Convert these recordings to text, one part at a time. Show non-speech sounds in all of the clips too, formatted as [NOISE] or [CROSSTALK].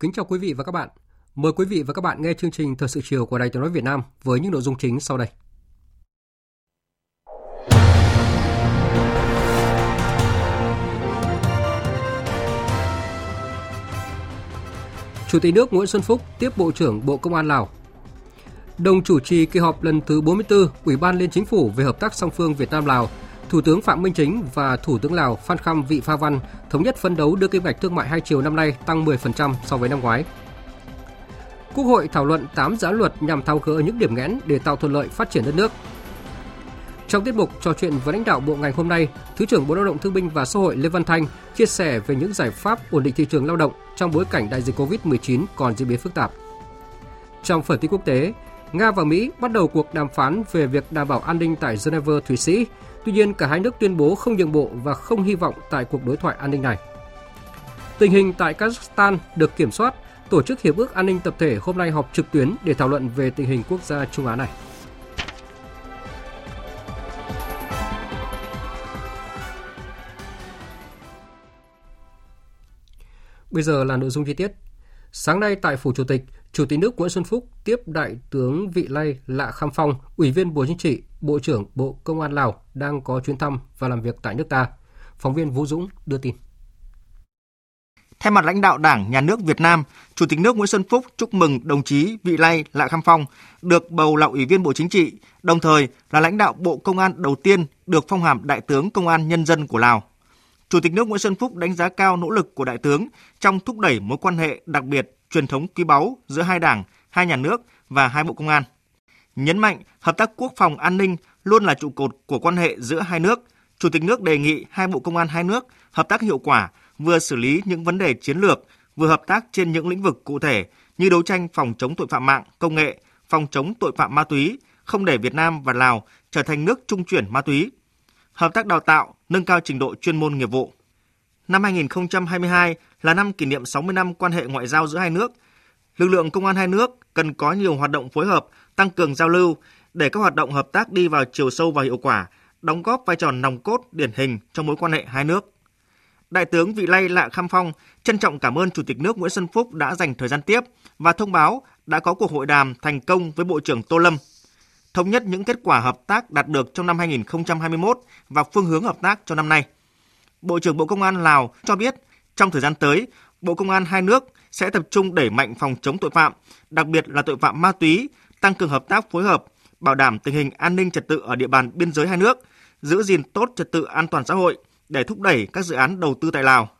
Kính chào quý vị và các bạn. Mời quý vị và các bạn nghe chương trình Thời sự chiều của Đài Tiếng nói Việt Nam với những nội dung chính sau đây. Chủ tịch nước Nguyễn Xuân Phúc tiếp Bộ trưởng Bộ Công an Lào. Đồng chủ trì kỳ họp lần thứ 44 Ủy ban Liên Chính phủ về hợp tác song phương Việt Nam Lào Thủ tướng Phạm Minh Chính và Thủ tướng Lào Phan Khăm Vị Pha Văn thống nhất phấn đấu đưa kim ngạch thương mại hai chiều năm nay tăng 10% so với năm ngoái. Quốc hội thảo luận 8 dự án luật nhằm tháo gỡ những điểm nghẽn để tạo thuận lợi phát triển đất nước. Trong tiết mục trò chuyện với lãnh đạo bộ ngành hôm nay, Thứ trưởng Bộ Lao động Thương binh và Xã hội Lê Văn Thanh chia sẻ về những giải pháp ổn định thị trường lao động trong bối cảnh đại dịch Covid-19 còn diễn biến phức tạp. Trong phần tin quốc tế, Nga và Mỹ bắt đầu cuộc đàm phán về việc đảm bảo an ninh tại Geneva, Thụy Sĩ Tuy nhiên, cả hai nước tuyên bố không nhượng bộ và không hy vọng tại cuộc đối thoại an ninh này. Tình hình tại Kazakhstan được kiểm soát, Tổ chức Hiệp ước An ninh Tập thể hôm nay họp trực tuyến để thảo luận về tình hình quốc gia Trung Á này. Bây giờ là nội dung chi tiết. Sáng nay tại Phủ Chủ tịch, Chủ tịch nước Nguyễn Xuân Phúc tiếp Đại tướng Vị Lai Lạ Kham Phong, Ủy viên Bộ Chính trị, Bộ trưởng Bộ Công an Lào đang có chuyến thăm và làm việc tại nước ta. Phóng viên Vũ Dũng đưa tin. Thay mặt lãnh đạo Đảng, Nhà nước Việt Nam, Chủ tịch nước Nguyễn Xuân Phúc chúc mừng đồng chí Vị Lai Lạ Kham Phong được bầu là Ủy viên Bộ Chính trị, đồng thời là lãnh đạo Bộ Công an đầu tiên được phong hàm Đại tướng Công an Nhân dân của Lào. Chủ tịch nước Nguyễn Xuân Phúc đánh giá cao nỗ lực của Đại tướng trong thúc đẩy mối quan hệ đặc biệt, truyền thống quý báu giữa hai đảng, hai nhà nước và hai bộ công an. Nhấn mạnh hợp tác quốc phòng an ninh luôn là trụ cột của quan hệ giữa hai nước. Chủ tịch nước đề nghị hai bộ công an hai nước hợp tác hiệu quả, vừa xử lý những vấn đề chiến lược, vừa hợp tác trên những lĩnh vực cụ thể như đấu tranh phòng chống tội phạm mạng, công nghệ, phòng chống tội phạm ma túy, không để Việt Nam và Lào trở thành nước trung chuyển ma túy. Hợp tác đào tạo, nâng cao trình độ chuyên môn nghiệp vụ. Năm 2022 là năm kỷ niệm 60 năm quan hệ ngoại giao giữa hai nước. Lực lượng công an hai nước cần có nhiều hoạt động phối hợp, tăng cường giao lưu để các hoạt động hợp tác đi vào chiều sâu và hiệu quả, đóng góp vai trò nòng cốt điển hình trong mối quan hệ hai nước. Đại tướng Vị Lai Lạ Kham Phong trân trọng cảm ơn Chủ tịch nước Nguyễn Xuân Phúc đã dành thời gian tiếp và thông báo đã có cuộc hội đàm thành công với Bộ trưởng Tô Lâm. Thống nhất những kết quả hợp tác đạt được trong năm 2021 và phương hướng hợp tác cho năm nay. Bộ trưởng Bộ Công an Lào cho biết trong thời gian tới, Bộ Công an hai nước sẽ tập trung đẩy mạnh phòng chống tội phạm, đặc biệt là tội phạm ma túy, tăng cường hợp tác phối hợp, bảo đảm tình hình an ninh trật tự ở địa bàn biên giới hai nước, giữ gìn tốt trật tự an toàn xã hội để thúc đẩy các dự án đầu tư tại Lào.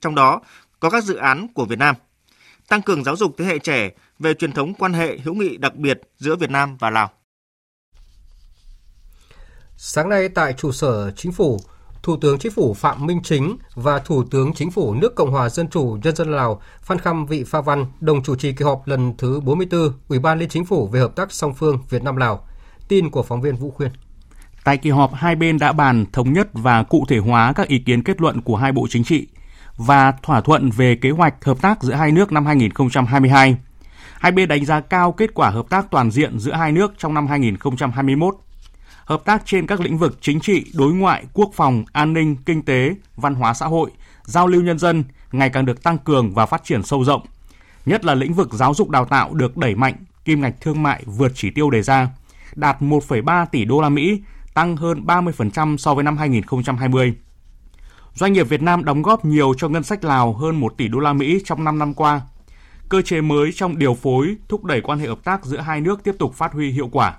Trong đó có các dự án của Việt Nam. Tăng cường giáo dục thế hệ trẻ về truyền thống quan hệ hữu nghị đặc biệt giữa Việt Nam và Lào. Sáng nay tại trụ sở Chính phủ, Thủ tướng Chính phủ Phạm Minh Chính và Thủ tướng Chính phủ nước Cộng hòa Dân chủ Nhân dân Lào Phan Khăm Vị Pha Văn đồng chủ trì kỳ họp lần thứ 44 Ủy ban Liên Chính phủ về hợp tác song phương Việt Nam Lào. Tin của phóng viên Vũ Khuyên. Tại kỳ họp, hai bên đã bàn thống nhất và cụ thể hóa các ý kiến kết luận của hai bộ chính trị và thỏa thuận về kế hoạch hợp tác giữa hai nước năm 2022. Hai bên đánh giá cao kết quả hợp tác toàn diện giữa hai nước trong năm 2021 hợp tác trên các lĩnh vực chính trị, đối ngoại, quốc phòng, an ninh, kinh tế, văn hóa xã hội, giao lưu nhân dân ngày càng được tăng cường và phát triển sâu rộng. Nhất là lĩnh vực giáo dục đào tạo được đẩy mạnh, kim ngạch thương mại vượt chỉ tiêu đề ra, đạt 1,3 tỷ đô la Mỹ, tăng hơn 30% so với năm 2020. Doanh nghiệp Việt Nam đóng góp nhiều cho ngân sách Lào hơn 1 tỷ đô la Mỹ trong 5 năm qua. Cơ chế mới trong điều phối thúc đẩy quan hệ hợp tác giữa hai nước tiếp tục phát huy hiệu quả.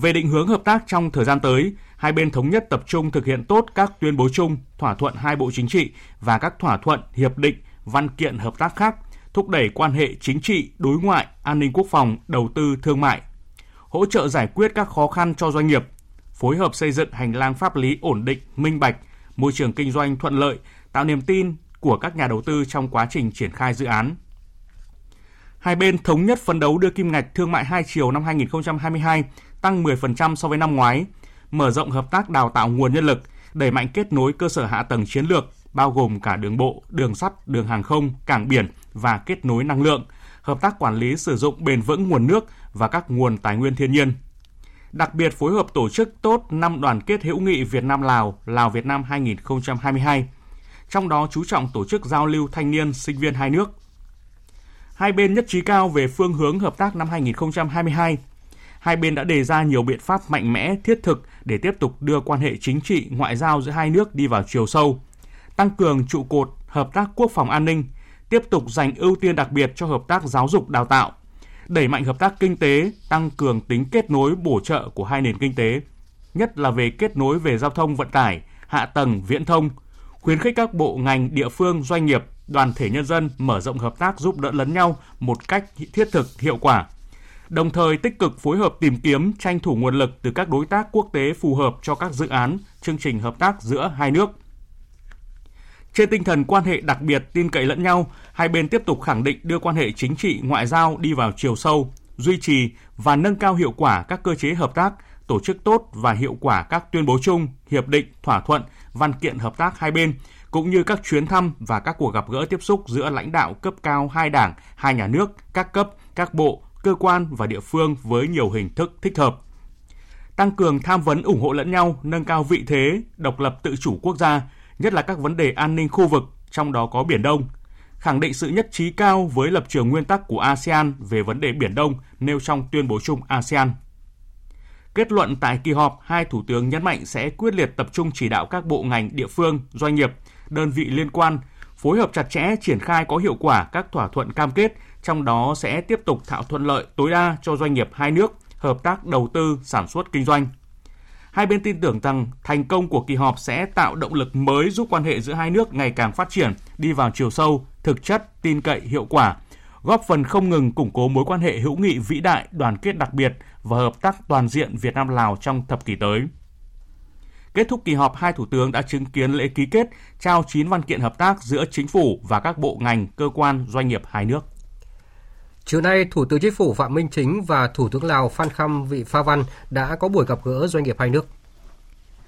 Về định hướng hợp tác trong thời gian tới, hai bên thống nhất tập trung thực hiện tốt các tuyên bố chung, thỏa thuận hai bộ chính trị và các thỏa thuận, hiệp định, văn kiện hợp tác khác, thúc đẩy quan hệ chính trị, đối ngoại, an ninh quốc phòng, đầu tư, thương mại, hỗ trợ giải quyết các khó khăn cho doanh nghiệp, phối hợp xây dựng hành lang pháp lý ổn định, minh bạch, môi trường kinh doanh thuận lợi, tạo niềm tin của các nhà đầu tư trong quá trình triển khai dự án. Hai bên thống nhất phấn đấu đưa kim ngạch thương mại hai chiều năm 2022 tăng 10% so với năm ngoái, mở rộng hợp tác đào tạo nguồn nhân lực, đẩy mạnh kết nối cơ sở hạ tầng chiến lược, bao gồm cả đường bộ, đường sắt, đường hàng không, cảng biển và kết nối năng lượng, hợp tác quản lý sử dụng bền vững nguồn nước và các nguồn tài nguyên thiên nhiên. Đặc biệt phối hợp tổ chức tốt năm đoàn kết hữu nghị Việt Nam Lào, Lào Việt Nam 2022. Trong đó chú trọng tổ chức giao lưu thanh niên sinh viên hai nước. Hai bên nhất trí cao về phương hướng hợp tác năm 2022. Hai bên đã đề ra nhiều biện pháp mạnh mẽ, thiết thực để tiếp tục đưa quan hệ chính trị, ngoại giao giữa hai nước đi vào chiều sâu, tăng cường trụ cột hợp tác quốc phòng an ninh, tiếp tục dành ưu tiên đặc biệt cho hợp tác giáo dục đào tạo, đẩy mạnh hợp tác kinh tế, tăng cường tính kết nối bổ trợ của hai nền kinh tế, nhất là về kết nối về giao thông vận tải, hạ tầng viễn thông, khuyến khích các bộ ngành, địa phương, doanh nghiệp, đoàn thể nhân dân mở rộng hợp tác giúp đỡ lẫn nhau một cách thiết thực, hiệu quả. Đồng thời tích cực phối hợp tìm kiếm, tranh thủ nguồn lực từ các đối tác quốc tế phù hợp cho các dự án, chương trình hợp tác giữa hai nước – trên tinh thần quan hệ đặc biệt tin cậy lẫn nhau, hai bên tiếp tục khẳng định đưa quan hệ chính trị ngoại giao đi vào chiều sâu, duy trì và nâng cao hiệu quả các cơ chế hợp tác, tổ chức tốt và hiệu quả các tuyên bố chung, hiệp định, thỏa thuận, văn kiện hợp tác hai bên, cũng như các chuyến thăm và các cuộc gặp gỡ tiếp xúc giữa lãnh đạo cấp cao hai đảng, hai nhà nước, các cấp, các bộ, cơ quan và địa phương với nhiều hình thức thích hợp. Tăng cường tham vấn ủng hộ lẫn nhau, nâng cao vị thế, độc lập tự chủ quốc gia, nhất là các vấn đề an ninh khu vực, trong đó có Biển Đông, khẳng định sự nhất trí cao với lập trường nguyên tắc của ASEAN về vấn đề Biển Đông nêu trong tuyên bố chung ASEAN. Kết luận tại kỳ họp, hai thủ tướng nhấn mạnh sẽ quyết liệt tập trung chỉ đạo các bộ ngành, địa phương, doanh nghiệp, đơn vị liên quan phối hợp chặt chẽ triển khai có hiệu quả các thỏa thuận cam kết, trong đó sẽ tiếp tục tạo thuận lợi tối đa cho doanh nghiệp hai nước hợp tác đầu tư, sản xuất kinh doanh. Hai bên tin tưởng rằng thành công của kỳ họp sẽ tạo động lực mới giúp quan hệ giữa hai nước ngày càng phát triển, đi vào chiều sâu, thực chất, tin cậy, hiệu quả, góp phần không ngừng củng cố mối quan hệ hữu nghị vĩ đại, đoàn kết đặc biệt và hợp tác toàn diện Việt Nam Lào trong thập kỷ tới. Kết thúc kỳ họp, hai thủ tướng đã chứng kiến lễ ký kết trao 9 văn kiện hợp tác giữa chính phủ và các bộ ngành, cơ quan, doanh nghiệp hai nước. Chiều nay, Thủ tướng Chính phủ Phạm Minh Chính và Thủ tướng Lào Phan Khăm Vị Pha Văn đã có buổi gặp gỡ doanh nghiệp hai nước.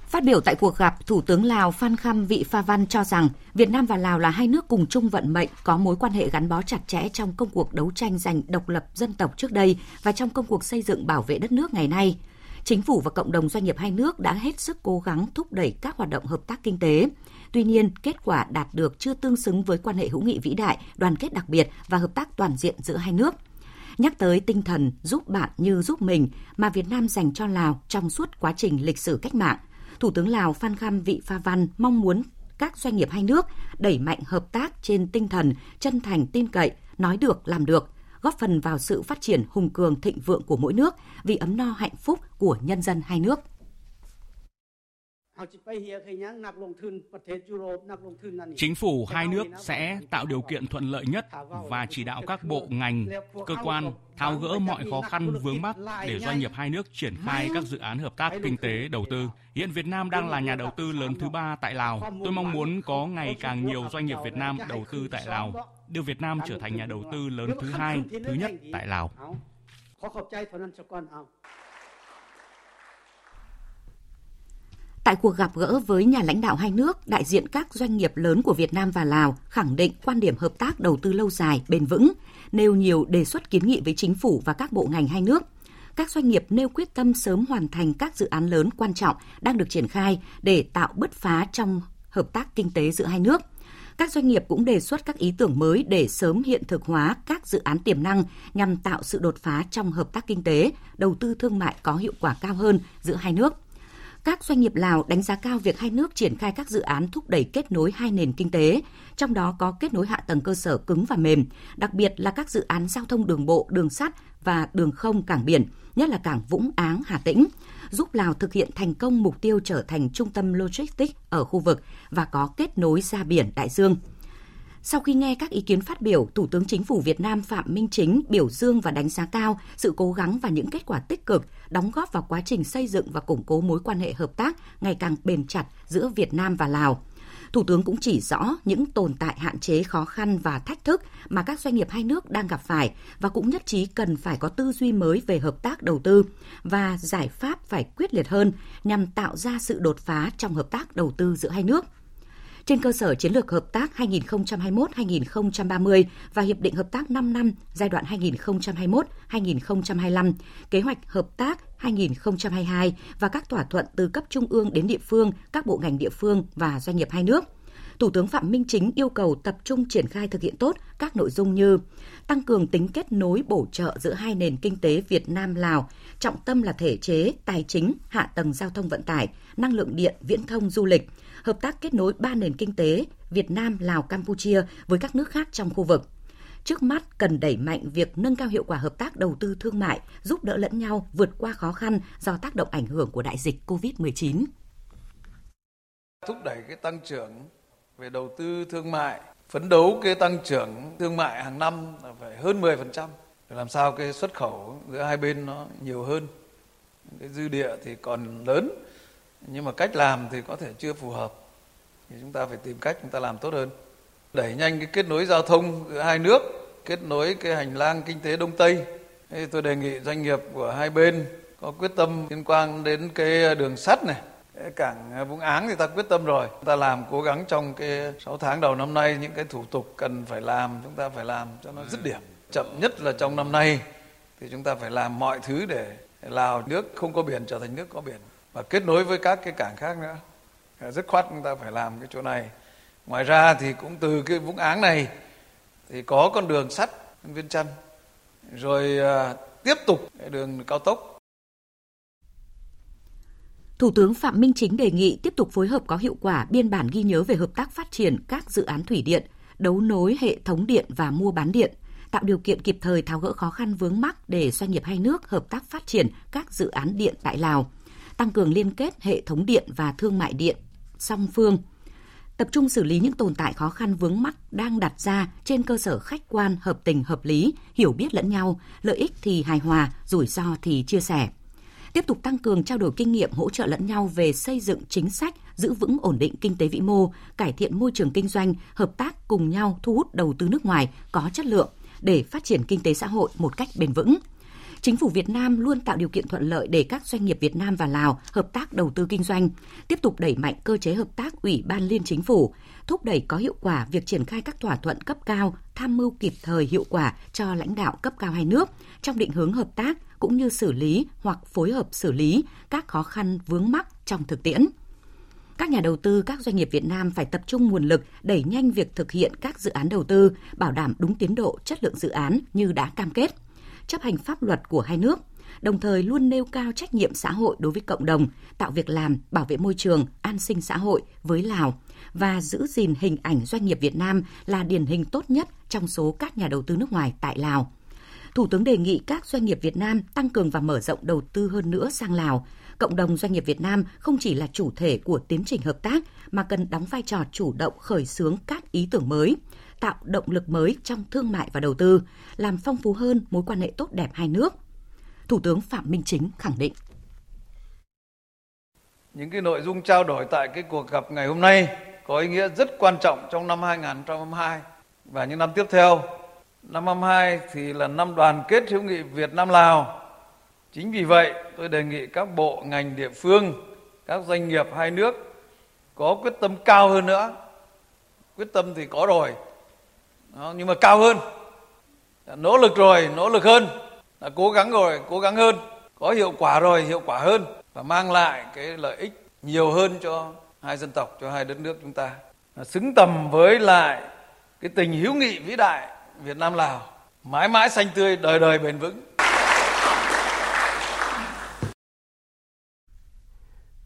Phát biểu tại cuộc gặp, Thủ tướng Lào Phan Khăm Vị Pha Văn cho rằng Việt Nam và Lào là hai nước cùng chung vận mệnh, có mối quan hệ gắn bó chặt chẽ trong công cuộc đấu tranh giành độc lập dân tộc trước đây và trong công cuộc xây dựng bảo vệ đất nước ngày nay. Chính phủ và cộng đồng doanh nghiệp hai nước đã hết sức cố gắng thúc đẩy các hoạt động hợp tác kinh tế. Tuy nhiên, kết quả đạt được chưa tương xứng với quan hệ hữu nghị vĩ đại, đoàn kết đặc biệt và hợp tác toàn diện giữa hai nước nhắc tới tinh thần giúp bạn như giúp mình mà Việt Nam dành cho Lào trong suốt quá trình lịch sử cách mạng. Thủ tướng Lào Phan Kham Vị Pha Văn mong muốn các doanh nghiệp hai nước đẩy mạnh hợp tác trên tinh thần chân thành tin cậy, nói được làm được, góp phần vào sự phát triển hùng cường thịnh vượng của mỗi nước vì ấm no hạnh phúc của nhân dân hai nước. Chính phủ hai nước sẽ tạo điều kiện thuận lợi nhất và chỉ đạo các bộ ngành, cơ quan tháo gỡ mọi khó khăn vướng mắc để doanh nghiệp hai nước triển khai các dự án hợp tác kinh tế đầu tư. Hiện Việt Nam đang là nhà đầu tư lớn thứ ba tại Lào. Tôi mong muốn có ngày càng nhiều doanh nghiệp Việt Nam đầu tư tại Lào, đưa Việt Nam trở thành nhà đầu tư lớn thứ hai, thứ nhất tại Lào. Tại cuộc gặp gỡ với nhà lãnh đạo hai nước, đại diện các doanh nghiệp lớn của Việt Nam và Lào khẳng định quan điểm hợp tác đầu tư lâu dài, bền vững, nêu nhiều đề xuất kiến nghị với chính phủ và các bộ ngành hai nước. Các doanh nghiệp nêu quyết tâm sớm hoàn thành các dự án lớn quan trọng đang được triển khai để tạo bứt phá trong hợp tác kinh tế giữa hai nước. Các doanh nghiệp cũng đề xuất các ý tưởng mới để sớm hiện thực hóa các dự án tiềm năng nhằm tạo sự đột phá trong hợp tác kinh tế, đầu tư thương mại có hiệu quả cao hơn giữa hai nước các doanh nghiệp Lào đánh giá cao việc hai nước triển khai các dự án thúc đẩy kết nối hai nền kinh tế, trong đó có kết nối hạ tầng cơ sở cứng và mềm, đặc biệt là các dự án giao thông đường bộ, đường sắt và đường không cảng biển, nhất là cảng Vũng Áng, Hà Tĩnh, giúp Lào thực hiện thành công mục tiêu trở thành trung tâm logistics ở khu vực và có kết nối ra biển đại dương. Sau khi nghe các ý kiến phát biểu, Thủ tướng Chính phủ Việt Nam Phạm Minh Chính biểu dương và đánh giá cao sự cố gắng và những kết quả tích cực đóng góp vào quá trình xây dựng và củng cố mối quan hệ hợp tác ngày càng bền chặt giữa Việt Nam và Lào. Thủ tướng cũng chỉ rõ những tồn tại hạn chế khó khăn và thách thức mà các doanh nghiệp hai nước đang gặp phải và cũng nhất trí cần phải có tư duy mới về hợp tác đầu tư và giải pháp phải quyết liệt hơn nhằm tạo ra sự đột phá trong hợp tác đầu tư giữa hai nước – trên cơ sở chiến lược hợp tác 2021-2030 và hiệp định hợp tác 5 năm giai đoạn 2021-2025, kế hoạch hợp tác 2022 và các thỏa thuận từ cấp trung ương đến địa phương, các bộ ngành địa phương và doanh nghiệp hai nước. Thủ tướng Phạm Minh Chính yêu cầu tập trung triển khai thực hiện tốt các nội dung như tăng cường tính kết nối bổ trợ giữa hai nền kinh tế Việt Nam Lào, trọng tâm là thể chế, tài chính, hạ tầng giao thông vận tải, năng lượng điện, viễn thông du lịch, hợp tác kết nối ba nền kinh tế Việt Nam, Lào, Campuchia với các nước khác trong khu vực. Trước mắt cần đẩy mạnh việc nâng cao hiệu quả hợp tác đầu tư thương mại, giúp đỡ lẫn nhau vượt qua khó khăn do tác động ảnh hưởng của đại dịch COVID-19. Thúc đẩy cái tăng trưởng về đầu tư thương mại, phấn đấu cái tăng trưởng thương mại hàng năm là phải hơn 10%. Để làm sao cái xuất khẩu giữa hai bên nó nhiều hơn. Cái dư địa thì còn lớn nhưng mà cách làm thì có thể chưa phù hợp thì chúng ta phải tìm cách chúng ta làm tốt hơn đẩy nhanh cái kết nối giao thông giữa hai nước kết nối cái hành lang kinh tế đông tây thì tôi đề nghị doanh nghiệp của hai bên có quyết tâm liên quan đến cái đường sắt này cảng Vũng Áng thì ta quyết tâm rồi. Ta làm cố gắng trong cái 6 tháng đầu năm nay những cái thủ tục cần phải làm chúng ta phải làm cho nó dứt điểm. Chậm nhất là trong năm nay thì chúng ta phải làm mọi thứ để Lào nước không có biển trở thành nước có biển. Và kết nối với các cái cảng khác nữa. Rất khoát chúng ta phải làm cái chỗ này. Ngoài ra thì cũng từ cái vũng áng này thì có con đường sắt viên chăn rồi à, tiếp tục đường cao tốc Thủ tướng Phạm Minh Chính đề nghị tiếp tục phối hợp có hiệu quả biên bản ghi nhớ về hợp tác phát triển các dự án thủy điện, đấu nối hệ thống điện và mua bán điện, tạo điều kiện kịp thời tháo gỡ khó khăn vướng mắc để doanh nghiệp hai nước hợp tác phát triển các dự án điện tại Lào tăng cường liên kết hệ thống điện và thương mại điện song phương, tập trung xử lý những tồn tại khó khăn vướng mắc đang đặt ra trên cơ sở khách quan, hợp tình, hợp lý, hiểu biết lẫn nhau, lợi ích thì hài hòa, rủi ro thì chia sẻ. Tiếp tục tăng cường trao đổi kinh nghiệm hỗ trợ lẫn nhau về xây dựng chính sách, giữ vững ổn định kinh tế vĩ mô, cải thiện môi trường kinh doanh, hợp tác cùng nhau thu hút đầu tư nước ngoài có chất lượng để phát triển kinh tế xã hội một cách bền vững – Chính phủ Việt Nam luôn tạo điều kiện thuận lợi để các doanh nghiệp Việt Nam và Lào hợp tác đầu tư kinh doanh, tiếp tục đẩy mạnh cơ chế hợp tác Ủy ban Liên Chính phủ, thúc đẩy có hiệu quả việc triển khai các thỏa thuận cấp cao, tham mưu kịp thời hiệu quả cho lãnh đạo cấp cao hai nước trong định hướng hợp tác cũng như xử lý hoặc phối hợp xử lý các khó khăn vướng mắc trong thực tiễn. Các nhà đầu tư, các doanh nghiệp Việt Nam phải tập trung nguồn lực đẩy nhanh việc thực hiện các dự án đầu tư, bảo đảm đúng tiến độ, chất lượng dự án như đã cam kết – chấp hành pháp luật của hai nước, đồng thời luôn nêu cao trách nhiệm xã hội đối với cộng đồng, tạo việc làm, bảo vệ môi trường, an sinh xã hội với Lào và giữ gìn hình ảnh doanh nghiệp Việt Nam là điển hình tốt nhất trong số các nhà đầu tư nước ngoài tại Lào. Thủ tướng đề nghị các doanh nghiệp Việt Nam tăng cường và mở rộng đầu tư hơn nữa sang Lào. Cộng đồng doanh nghiệp Việt Nam không chỉ là chủ thể của tiến trình hợp tác mà cần đóng vai trò chủ động khởi xướng các ý tưởng mới, tạo động lực mới trong thương mại và đầu tư, làm phong phú hơn mối quan hệ tốt đẹp hai nước. Thủ tướng Phạm Minh Chính khẳng định. Những cái nội dung trao đổi tại cái cuộc gặp ngày hôm nay có ý nghĩa rất quan trọng trong năm 2022 và những năm tiếp theo. Năm 22 thì là năm đoàn kết hữu nghị Việt Nam Lào. Chính vì vậy, tôi đề nghị các bộ ngành địa phương, các doanh nghiệp hai nước có quyết tâm cao hơn nữa. Quyết tâm thì có rồi, đó, nhưng mà cao hơn. Nỗ lực rồi nỗ lực hơn. Là cố gắng rồi cố gắng hơn. Có hiệu quả rồi hiệu quả hơn. Và mang lại cái lợi ích nhiều hơn cho hai dân tộc cho hai đất nước chúng ta. Xứng tầm với lại cái tình hữu nghị vĩ đại Việt Nam Lào mãi mãi xanh tươi đời đời bền vững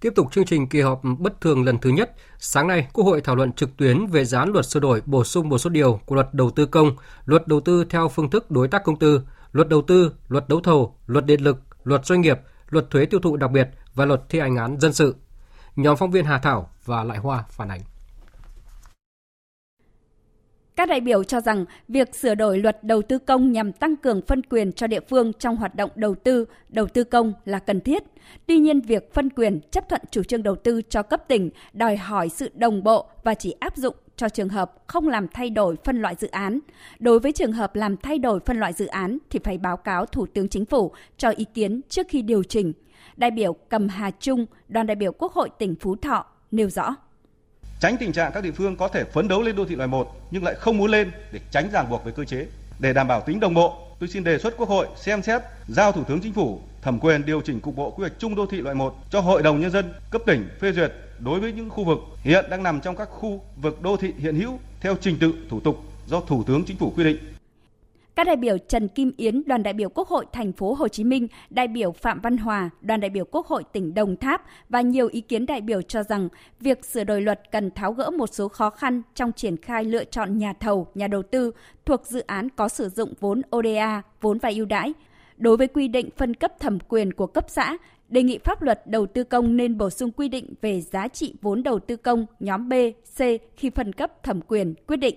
Tiếp tục chương trình kỳ họp bất thường lần thứ nhất, sáng nay Quốc hội thảo luận trực tuyến về dự án luật sửa đổi bổ sung một số điều của luật đầu tư công, luật đầu tư theo phương thức đối tác công tư, luật đầu tư, luật đấu thầu, luật điện lực, luật doanh nghiệp, luật thuế tiêu thụ đặc biệt và luật thi hành án dân sự. Nhóm phóng viên Hà Thảo và Lại Hoa phản ánh. Các đại biểu cho rằng việc sửa đổi luật đầu tư công nhằm tăng cường phân quyền cho địa phương trong hoạt động đầu tư, đầu tư công là cần thiết. Tuy nhiên, việc phân quyền chấp thuận chủ trương đầu tư cho cấp tỉnh đòi hỏi sự đồng bộ và chỉ áp dụng cho trường hợp không làm thay đổi phân loại dự án. Đối với trường hợp làm thay đổi phân loại dự án thì phải báo cáo Thủ tướng Chính phủ cho ý kiến trước khi điều chỉnh. Đại biểu Cầm Hà Trung, đoàn đại biểu Quốc hội tỉnh Phú Thọ nêu rõ tránh tình trạng các địa phương có thể phấn đấu lên đô thị loại 1 nhưng lại không muốn lên để tránh ràng buộc về cơ chế. Để đảm bảo tính đồng bộ, tôi xin đề xuất Quốc hội xem xét giao Thủ tướng Chính phủ thẩm quyền điều chỉnh cục bộ quy hoạch chung đô thị loại 1 cho Hội đồng nhân dân cấp tỉnh phê duyệt đối với những khu vực hiện đang nằm trong các khu vực đô thị hiện hữu theo trình tự thủ tục do Thủ tướng Chính phủ quy định. Các đại biểu Trần Kim Yến, đoàn đại biểu Quốc hội thành phố Hồ Chí Minh, đại biểu Phạm Văn Hòa, đoàn đại biểu Quốc hội tỉnh Đồng Tháp và nhiều ý kiến đại biểu cho rằng việc sửa đổi luật cần tháo gỡ một số khó khăn trong triển khai lựa chọn nhà thầu, nhà đầu tư thuộc dự án có sử dụng vốn ODA, vốn và ưu đãi. Đối với quy định phân cấp thẩm quyền của cấp xã, đề nghị pháp luật đầu tư công nên bổ sung quy định về giá trị vốn đầu tư công nhóm B, C khi phân cấp thẩm quyền quyết định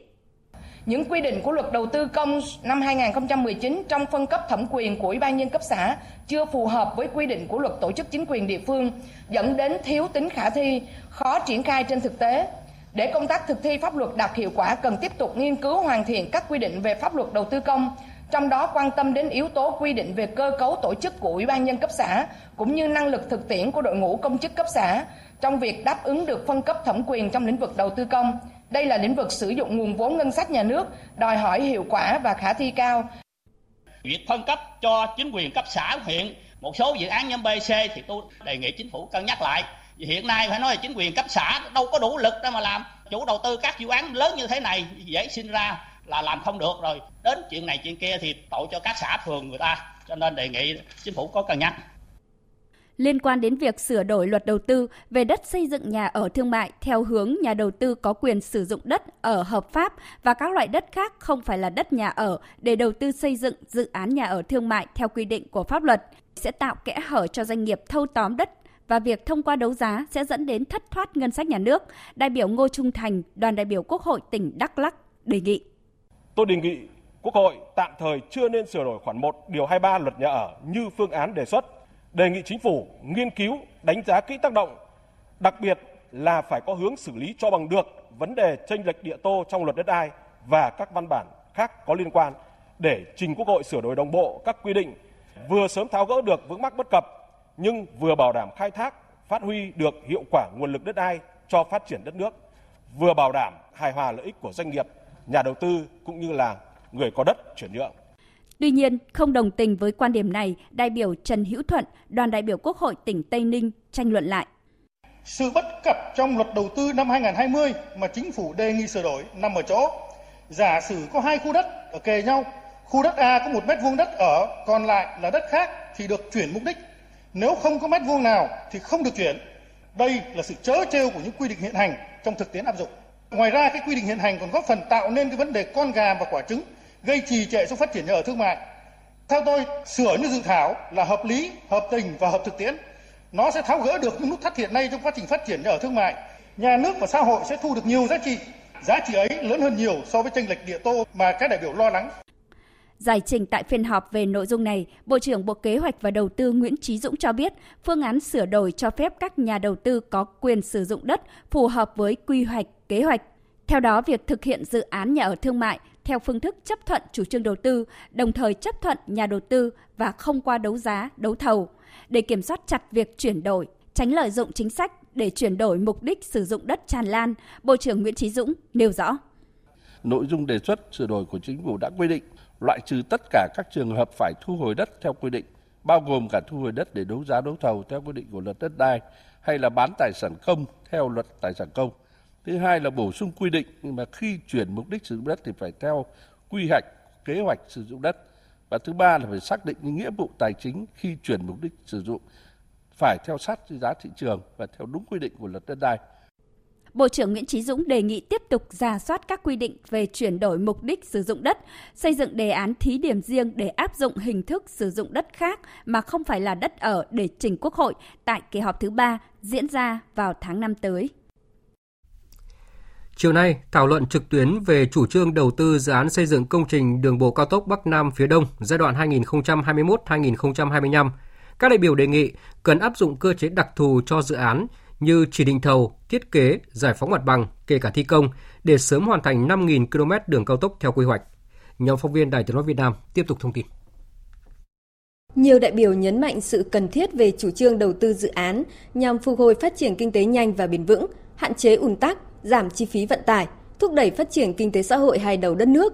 những quy định của luật đầu tư công năm 2019 trong phân cấp thẩm quyền của Ủy ban nhân cấp xã chưa phù hợp với quy định của luật tổ chức chính quyền địa phương, dẫn đến thiếu tính khả thi, khó triển khai trên thực tế. Để công tác thực thi pháp luật đạt hiệu quả cần tiếp tục nghiên cứu hoàn thiện các quy định về pháp luật đầu tư công, trong đó quan tâm đến yếu tố quy định về cơ cấu tổ chức của Ủy ban nhân cấp xã cũng như năng lực thực tiễn của đội ngũ công chức cấp xã trong việc đáp ứng được phân cấp thẩm quyền trong lĩnh vực đầu tư công đây là lĩnh vực sử dụng nguồn vốn ngân sách nhà nước, đòi hỏi hiệu quả và khả thi cao. Việc phân cấp cho chính quyền cấp xã huyện một số dự án nhóm B, C thì tôi đề nghị chính phủ cân nhắc lại. Hiện nay phải nói là chính quyền cấp xã đâu có đủ lực để mà làm. Chủ đầu tư các dự án lớn như thế này dễ sinh ra là làm không được rồi. Đến chuyện này chuyện kia thì tội cho các xã phường người ta. Cho nên đề nghị chính phủ có cân nhắc liên quan đến việc sửa đổi luật đầu tư về đất xây dựng nhà ở thương mại theo hướng nhà đầu tư có quyền sử dụng đất ở hợp pháp và các loại đất khác không phải là đất nhà ở để đầu tư xây dựng dự án nhà ở thương mại theo quy định của pháp luật sẽ tạo kẽ hở cho doanh nghiệp thâu tóm đất và việc thông qua đấu giá sẽ dẫn đến thất thoát ngân sách nhà nước. Đại biểu Ngô Trung Thành, đoàn đại biểu Quốc hội tỉnh Đắk Lắk đề nghị. Tôi đề nghị Quốc hội tạm thời chưa nên sửa đổi khoản 1 điều 23 luật nhà ở như phương án đề xuất đề nghị chính phủ nghiên cứu đánh giá kỹ tác động, đặc biệt là phải có hướng xử lý cho bằng được vấn đề tranh lệch địa tô trong luật đất đai và các văn bản khác có liên quan để trình Quốc hội sửa đổi đồng bộ các quy định vừa sớm tháo gỡ được vướng mắc bất cập nhưng vừa bảo đảm khai thác, phát huy được hiệu quả nguồn lực đất đai cho phát triển đất nước, vừa bảo đảm hài hòa lợi ích của doanh nghiệp, nhà đầu tư cũng như là người có đất chuyển nhượng. Tuy nhiên, không đồng tình với quan điểm này, đại biểu Trần Hữu Thuận, đoàn đại biểu Quốc hội tỉnh Tây Ninh tranh luận lại. Sự bất cập trong luật đầu tư năm 2020 mà chính phủ đề nghị sửa đổi nằm ở chỗ giả sử có hai khu đất ở kề nhau, khu đất A có một mét vuông đất ở, còn lại là đất khác thì được chuyển mục đích. Nếu không có mét vuông nào thì không được chuyển. Đây là sự chớ trêu của những quy định hiện hành trong thực tiễn áp dụng. Ngoài ra cái quy định hiện hành còn góp phần tạo nên cái vấn đề con gà và quả trứng gây trì trệ trong phát triển nhà ở thương mại. Theo tôi, sửa như dự thảo là hợp lý, hợp tình và hợp thực tiễn. Nó sẽ tháo gỡ được những nút thắt hiện nay trong quá trình phát triển nhà ở thương mại. Nhà nước và xã hội sẽ thu được nhiều giá trị. Giá trị ấy lớn hơn nhiều so với tranh lệch địa tô mà các đại biểu lo lắng. Giải trình tại phiên họp về nội dung này, Bộ trưởng Bộ Kế hoạch và Đầu tư Nguyễn Trí Dũng cho biết, phương án sửa đổi cho phép các nhà đầu tư có quyền sử dụng đất phù hợp với quy hoạch, kế hoạch. Theo đó, việc thực hiện dự án nhà ở thương mại theo phương thức chấp thuận chủ trương đầu tư, đồng thời chấp thuận nhà đầu tư và không qua đấu giá, đấu thầu để kiểm soát chặt việc chuyển đổi, tránh lợi dụng chính sách để chuyển đổi mục đích sử dụng đất tràn lan, Bộ trưởng Nguyễn Chí Dũng nêu rõ. Nội dung đề xuất sửa đổi của chính phủ đã quy định loại trừ tất cả các trường hợp phải thu hồi đất theo quy định, bao gồm cả thu hồi đất để đấu giá đấu thầu theo quy định của luật đất đai hay là bán tài sản công theo luật tài sản công thứ hai là bổ sung quy định mà khi chuyển mục đích sử dụng đất thì phải theo quy hoạch kế hoạch sử dụng đất và thứ ba là phải xác định những nghĩa vụ tài chính khi chuyển mục đích sử dụng phải theo sát giá thị trường và theo đúng quy định của luật đất đai. Bộ trưởng Nguyễn Chí Dũng đề nghị tiếp tục ra soát các quy định về chuyển đổi mục đích sử dụng đất, xây dựng đề án thí điểm riêng để áp dụng hình thức sử dụng đất khác mà không phải là đất ở để trình Quốc hội tại kỳ họp thứ ba diễn ra vào tháng 5 tới. Chiều nay, thảo luận trực tuyến về chủ trương đầu tư dự án xây dựng công trình đường bộ cao tốc Bắc Nam phía Đông giai đoạn 2021-2025. Các đại biểu đề nghị cần áp dụng cơ chế đặc thù cho dự án như chỉ định thầu, thiết kế, giải phóng mặt bằng, kể cả thi công để sớm hoàn thành 5.000 km đường cao tốc theo quy hoạch. Nhóm phóng viên Đài Tiếng nói Việt Nam tiếp tục thông tin. Nhiều đại biểu nhấn mạnh sự cần thiết về chủ trương đầu tư dự án nhằm phục hồi phát triển kinh tế nhanh và bền vững, hạn chế ùn tắc, giảm chi phí vận tải, thúc đẩy phát triển kinh tế xã hội hai đầu đất nước.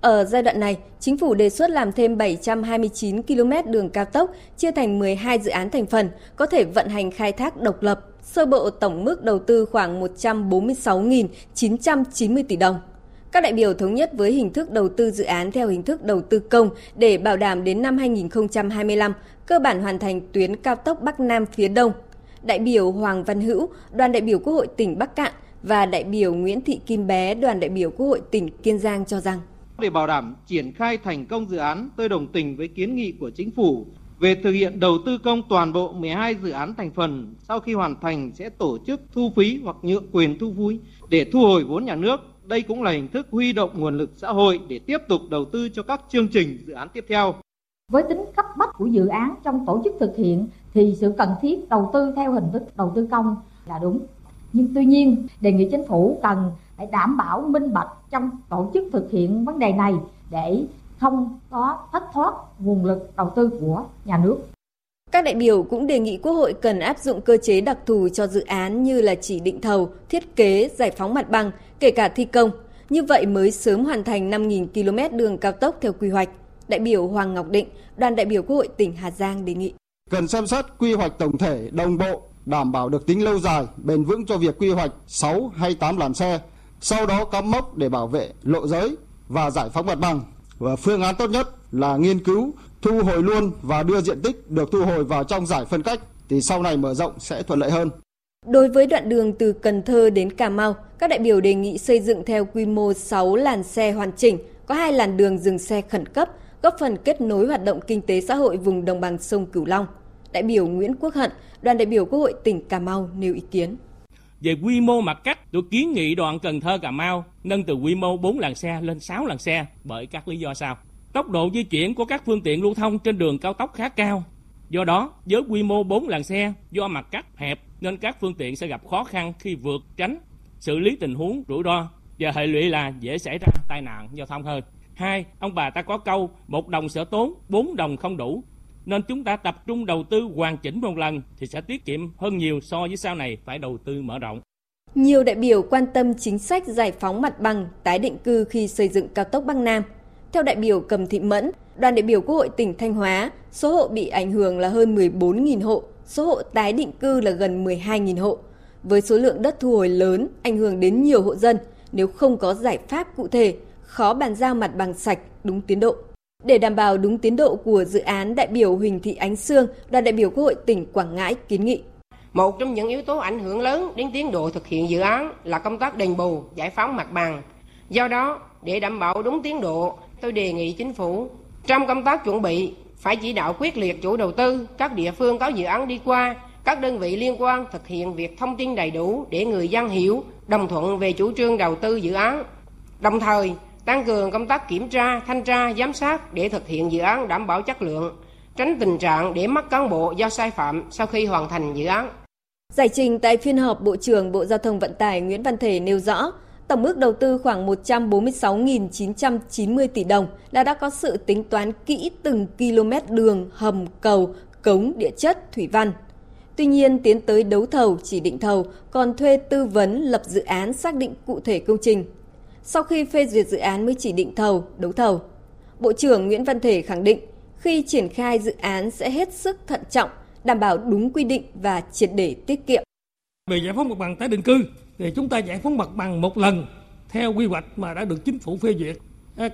Ở giai đoạn này, chính phủ đề xuất làm thêm 729 km đường cao tốc chia thành 12 dự án thành phần, có thể vận hành khai thác độc lập, sơ bộ tổng mức đầu tư khoảng 146.990 tỷ đồng. Các đại biểu thống nhất với hình thức đầu tư dự án theo hình thức đầu tư công để bảo đảm đến năm 2025 cơ bản hoàn thành tuyến cao tốc Bắc Nam phía Đông. Đại biểu Hoàng Văn Hữu, đoàn đại biểu Quốc hội tỉnh Bắc Cạn và đại biểu Nguyễn Thị Kim Bé, đoàn đại biểu Quốc hội tỉnh Kiên Giang cho rằng để bảo đảm triển khai thành công dự án, tôi đồng tình với kiến nghị của chính phủ về thực hiện đầu tư công toàn bộ 12 dự án thành phần sau khi hoàn thành sẽ tổ chức thu phí hoặc nhượng quyền thu phí để thu hồi vốn nhà nước. Đây cũng là hình thức huy động nguồn lực xã hội để tiếp tục đầu tư cho các chương trình dự án tiếp theo. Với tính cấp bách của dự án trong tổ chức thực hiện thì sự cần thiết đầu tư theo hình thức đầu tư công là đúng. Nhưng tuy nhiên đề nghị chính phủ cần phải đảm bảo minh bạch trong tổ chức thực hiện vấn đề này để không có thất thoát nguồn lực đầu tư của nhà nước. Các đại biểu cũng đề nghị Quốc hội cần áp dụng cơ chế đặc thù cho dự án như là chỉ định thầu, thiết kế, giải phóng mặt bằng, kể cả thi công. Như vậy mới sớm hoàn thành 5.000 km đường cao tốc theo quy hoạch. Đại biểu Hoàng Ngọc Định, đoàn đại biểu Quốc hội tỉnh Hà Giang đề nghị. Cần xem xét quy hoạch tổng thể đồng bộ, đảm bảo được tính lâu dài, bền vững cho việc quy hoạch 6 hay 8 làn xe, sau đó cắm mốc để bảo vệ lộ giới và giải phóng mặt bằng và phương án tốt nhất là nghiên cứu thu hồi luôn và đưa diện tích được thu hồi vào trong giải phân cách thì sau này mở rộng sẽ thuận lợi hơn. Đối với đoạn đường từ Cần Thơ đến Cà Mau, các đại biểu đề nghị xây dựng theo quy mô 6 làn xe hoàn chỉnh, có hai làn đường dừng xe khẩn cấp, góp phần kết nối hoạt động kinh tế xã hội vùng đồng bằng sông Cửu Long. Đại biểu Nguyễn Quốc Hận, đoàn đại biểu Quốc hội tỉnh Cà Mau nêu ý kiến. Về quy mô mặt cắt, tôi kiến nghị đoạn Cần Thơ Cà Mau nâng từ quy mô 4 làn xe lên 6 làn xe bởi các lý do sau. Tốc độ di chuyển của các phương tiện lưu thông trên đường cao tốc khá cao. Do đó, với quy mô 4 làn xe, do mặt cắt hẹp nên các phương tiện sẽ gặp khó khăn khi vượt tránh, xử lý tình huống rủi ro và hệ lụy là dễ xảy ra tai nạn giao thông hơn. Hai, ông bà ta có câu một đồng sở tốn, bốn đồng không đủ. Nên chúng ta tập trung đầu tư hoàn chỉnh một lần thì sẽ tiết kiệm hơn nhiều so với sau này phải đầu tư mở rộng. Nhiều đại biểu quan tâm chính sách giải phóng mặt bằng, tái định cư khi xây dựng cao tốc Bắc Nam. Theo đại biểu Cầm Thị Mẫn, đoàn đại biểu Quốc hội tỉnh Thanh Hóa, số hộ bị ảnh hưởng là hơn 14.000 hộ, số hộ tái định cư là gần 12.000 hộ. Với số lượng đất thu hồi lớn, ảnh hưởng đến nhiều hộ dân, nếu không có giải pháp cụ thể, khó bàn giao mặt bằng sạch đúng tiến độ. Để đảm bảo đúng tiến độ của dự án, đại biểu Huỳnh Thị Ánh Sương, đoàn đại biểu Quốc hội tỉnh Quảng Ngãi kiến nghị. Một trong những yếu tố ảnh hưởng lớn đến tiến độ thực hiện dự án là công tác đền bù, giải phóng mặt bằng. Do đó, để đảm bảo đúng tiến độ, tôi đề nghị chính phủ trong công tác chuẩn bị phải chỉ đạo quyết liệt chủ đầu tư, các địa phương có dự án đi qua, các đơn vị liên quan thực hiện việc thông tin đầy đủ để người dân hiểu, đồng thuận về chủ trương đầu tư dự án. Đồng thời, tăng cường công tác kiểm tra, thanh tra, giám sát để thực hiện dự án đảm bảo chất lượng, tránh tình trạng để mất cán bộ do sai phạm sau khi hoàn thành dự án. Giải trình tại phiên họp, Bộ trưởng Bộ Giao thông Vận tải Nguyễn Văn Thể nêu rõ, tổng mức đầu tư khoảng 146.990 tỷ đồng là đã có sự tính toán kỹ từng km đường, hầm, cầu, cống, địa chất, thủy văn. Tuy nhiên, tiến tới đấu thầu, chỉ định thầu, còn thuê tư vấn lập dự án xác định cụ thể công trình. Sau khi phê duyệt dự án mới chỉ định thầu, đấu thầu. Bộ trưởng Nguyễn Văn Thể khẳng định, khi triển khai dự án sẽ hết sức thận trọng, đảm bảo đúng quy định và triệt để tiết kiệm. Về giải phóng mặt bằng tái định cư thì chúng ta giải phóng mặt bằng một lần theo quy hoạch mà đã được chính phủ phê duyệt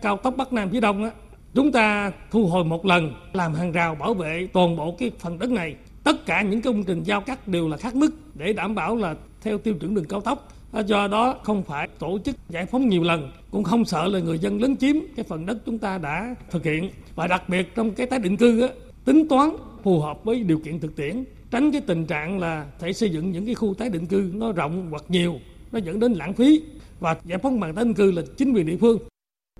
cao tốc Bắc Nam phía Đông á chúng ta thu hồi một lần làm hàng rào bảo vệ toàn bộ cái phần đất này tất cả những công trình giao cắt đều là khắc mức để đảm bảo là theo tiêu chuẩn đường cao tốc do đó không phải tổ chức giải phóng nhiều lần cũng không sợ là người dân lấn chiếm cái phần đất chúng ta đã thực hiện và đặc biệt trong cái tái định cư á, tính toán phù hợp với điều kiện thực tiễn tránh cái tình trạng là thể xây dựng những cái khu tái định cư nó rộng hoặc nhiều nó dẫn đến lãng phí và giải phóng bằng tái định cư là chính quyền địa phương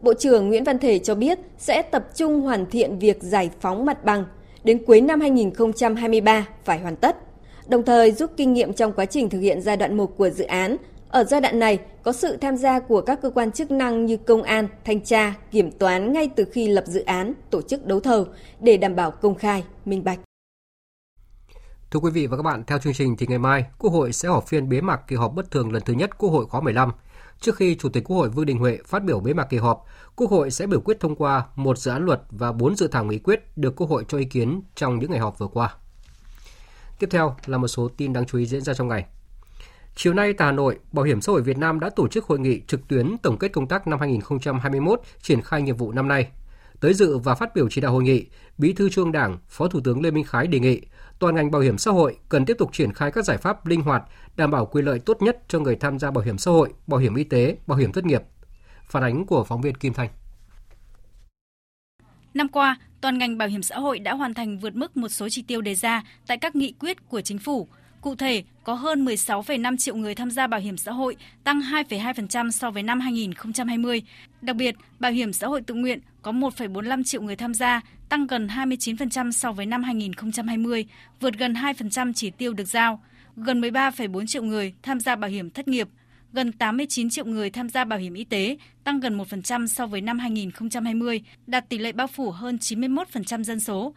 Bộ trưởng Nguyễn Văn Thể cho biết sẽ tập trung hoàn thiện việc giải phóng mặt bằng đến cuối năm 2023 phải hoàn tất, đồng thời rút kinh nghiệm trong quá trình thực hiện giai đoạn 1 của dự án. Ở giai đoạn này có sự tham gia của các cơ quan chức năng như công an, thanh tra, kiểm toán ngay từ khi lập dự án, tổ chức đấu thầu để đảm bảo công khai, minh bạch. Thưa quý vị và các bạn, theo chương trình thì ngày mai Quốc hội sẽ họp phiên bế mạc kỳ họp bất thường lần thứ nhất Quốc hội khóa 15. Trước khi Chủ tịch Quốc hội Vương Đình Huệ phát biểu bế mạc kỳ họp, Quốc hội sẽ biểu quyết thông qua một dự án luật và bốn dự thảo nghị quyết được Quốc hội cho ý kiến trong những ngày họp vừa qua. Tiếp theo là một số tin đáng chú ý diễn ra trong ngày. Chiều nay tại Hà Nội, Bảo hiểm xã hội Việt Nam đã tổ chức hội nghị trực tuyến tổng kết công tác năm 2021 triển khai nhiệm vụ năm nay. Tới dự và phát biểu chỉ đạo hội nghị, Bí thư Trung Đảng, Phó Thủ tướng Lê Minh Khái đề nghị toàn ngành bảo hiểm xã hội cần tiếp tục triển khai các giải pháp linh hoạt, đảm bảo quyền lợi tốt nhất cho người tham gia bảo hiểm xã hội, bảo hiểm y tế, bảo hiểm thất nghiệp. Phản ánh của phóng viên Kim Thanh. Năm qua, toàn ngành bảo hiểm xã hội đã hoàn thành vượt mức một số chỉ tiêu đề ra tại các nghị quyết của chính phủ. Cụ thể, có hơn 16,5 triệu người tham gia bảo hiểm xã hội, tăng 2,2% so với năm 2020. Đặc biệt, bảo hiểm xã hội tự nguyện có 1,45 triệu người tham gia, tăng gần 29% so với năm 2020, vượt gần 2% chỉ tiêu được giao. Gần 13,4 triệu người tham gia bảo hiểm thất nghiệp, gần 89 triệu người tham gia bảo hiểm y tế, tăng gần 1% so với năm 2020, đạt tỷ lệ bao phủ hơn 91% dân số.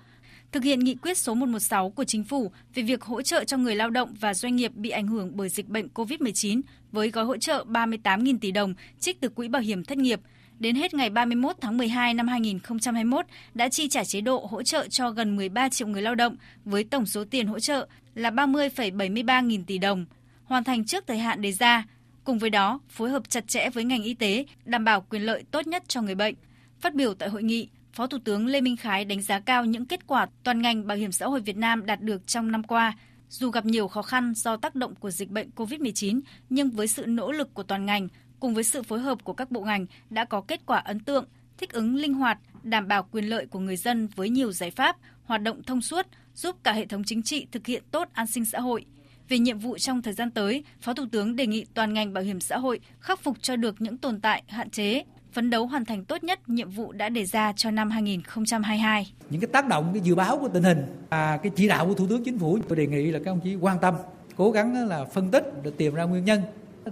Thực hiện nghị quyết số 116 của Chính phủ về việc hỗ trợ cho người lao động và doanh nghiệp bị ảnh hưởng bởi dịch bệnh COVID-19 với gói hỗ trợ 38.000 tỷ đồng trích từ Quỹ Bảo hiểm Thất nghiệp – đến hết ngày 31 tháng 12 năm 2021 đã chi trả chế độ hỗ trợ cho gần 13 triệu người lao động với tổng số tiền hỗ trợ là 30,73 nghìn tỷ đồng, hoàn thành trước thời hạn đề ra. Cùng với đó, phối hợp chặt chẽ với ngành y tế, đảm bảo quyền lợi tốt nhất cho người bệnh. Phát biểu tại hội nghị, Phó Thủ tướng Lê Minh Khái đánh giá cao những kết quả toàn ngành bảo hiểm xã hội Việt Nam đạt được trong năm qua. Dù gặp nhiều khó khăn do tác động của dịch bệnh COVID-19, nhưng với sự nỗ lực của toàn ngành, cùng với sự phối hợp của các bộ ngành đã có kết quả ấn tượng, thích ứng linh hoạt, đảm bảo quyền lợi của người dân với nhiều giải pháp, hoạt động thông suốt, giúp cả hệ thống chính trị thực hiện tốt an sinh xã hội. Về nhiệm vụ trong thời gian tới, Phó Thủ tướng đề nghị toàn ngành bảo hiểm xã hội khắc phục cho được những tồn tại, hạn chế, phấn đấu hoàn thành tốt nhất nhiệm vụ đã đề ra cho năm 2022. Những cái tác động, cái dự báo của tình hình, và cái chỉ đạo của Thủ tướng Chính phủ, tôi đề nghị là các ông chí quan tâm, cố gắng là phân tích để tìm ra nguyên nhân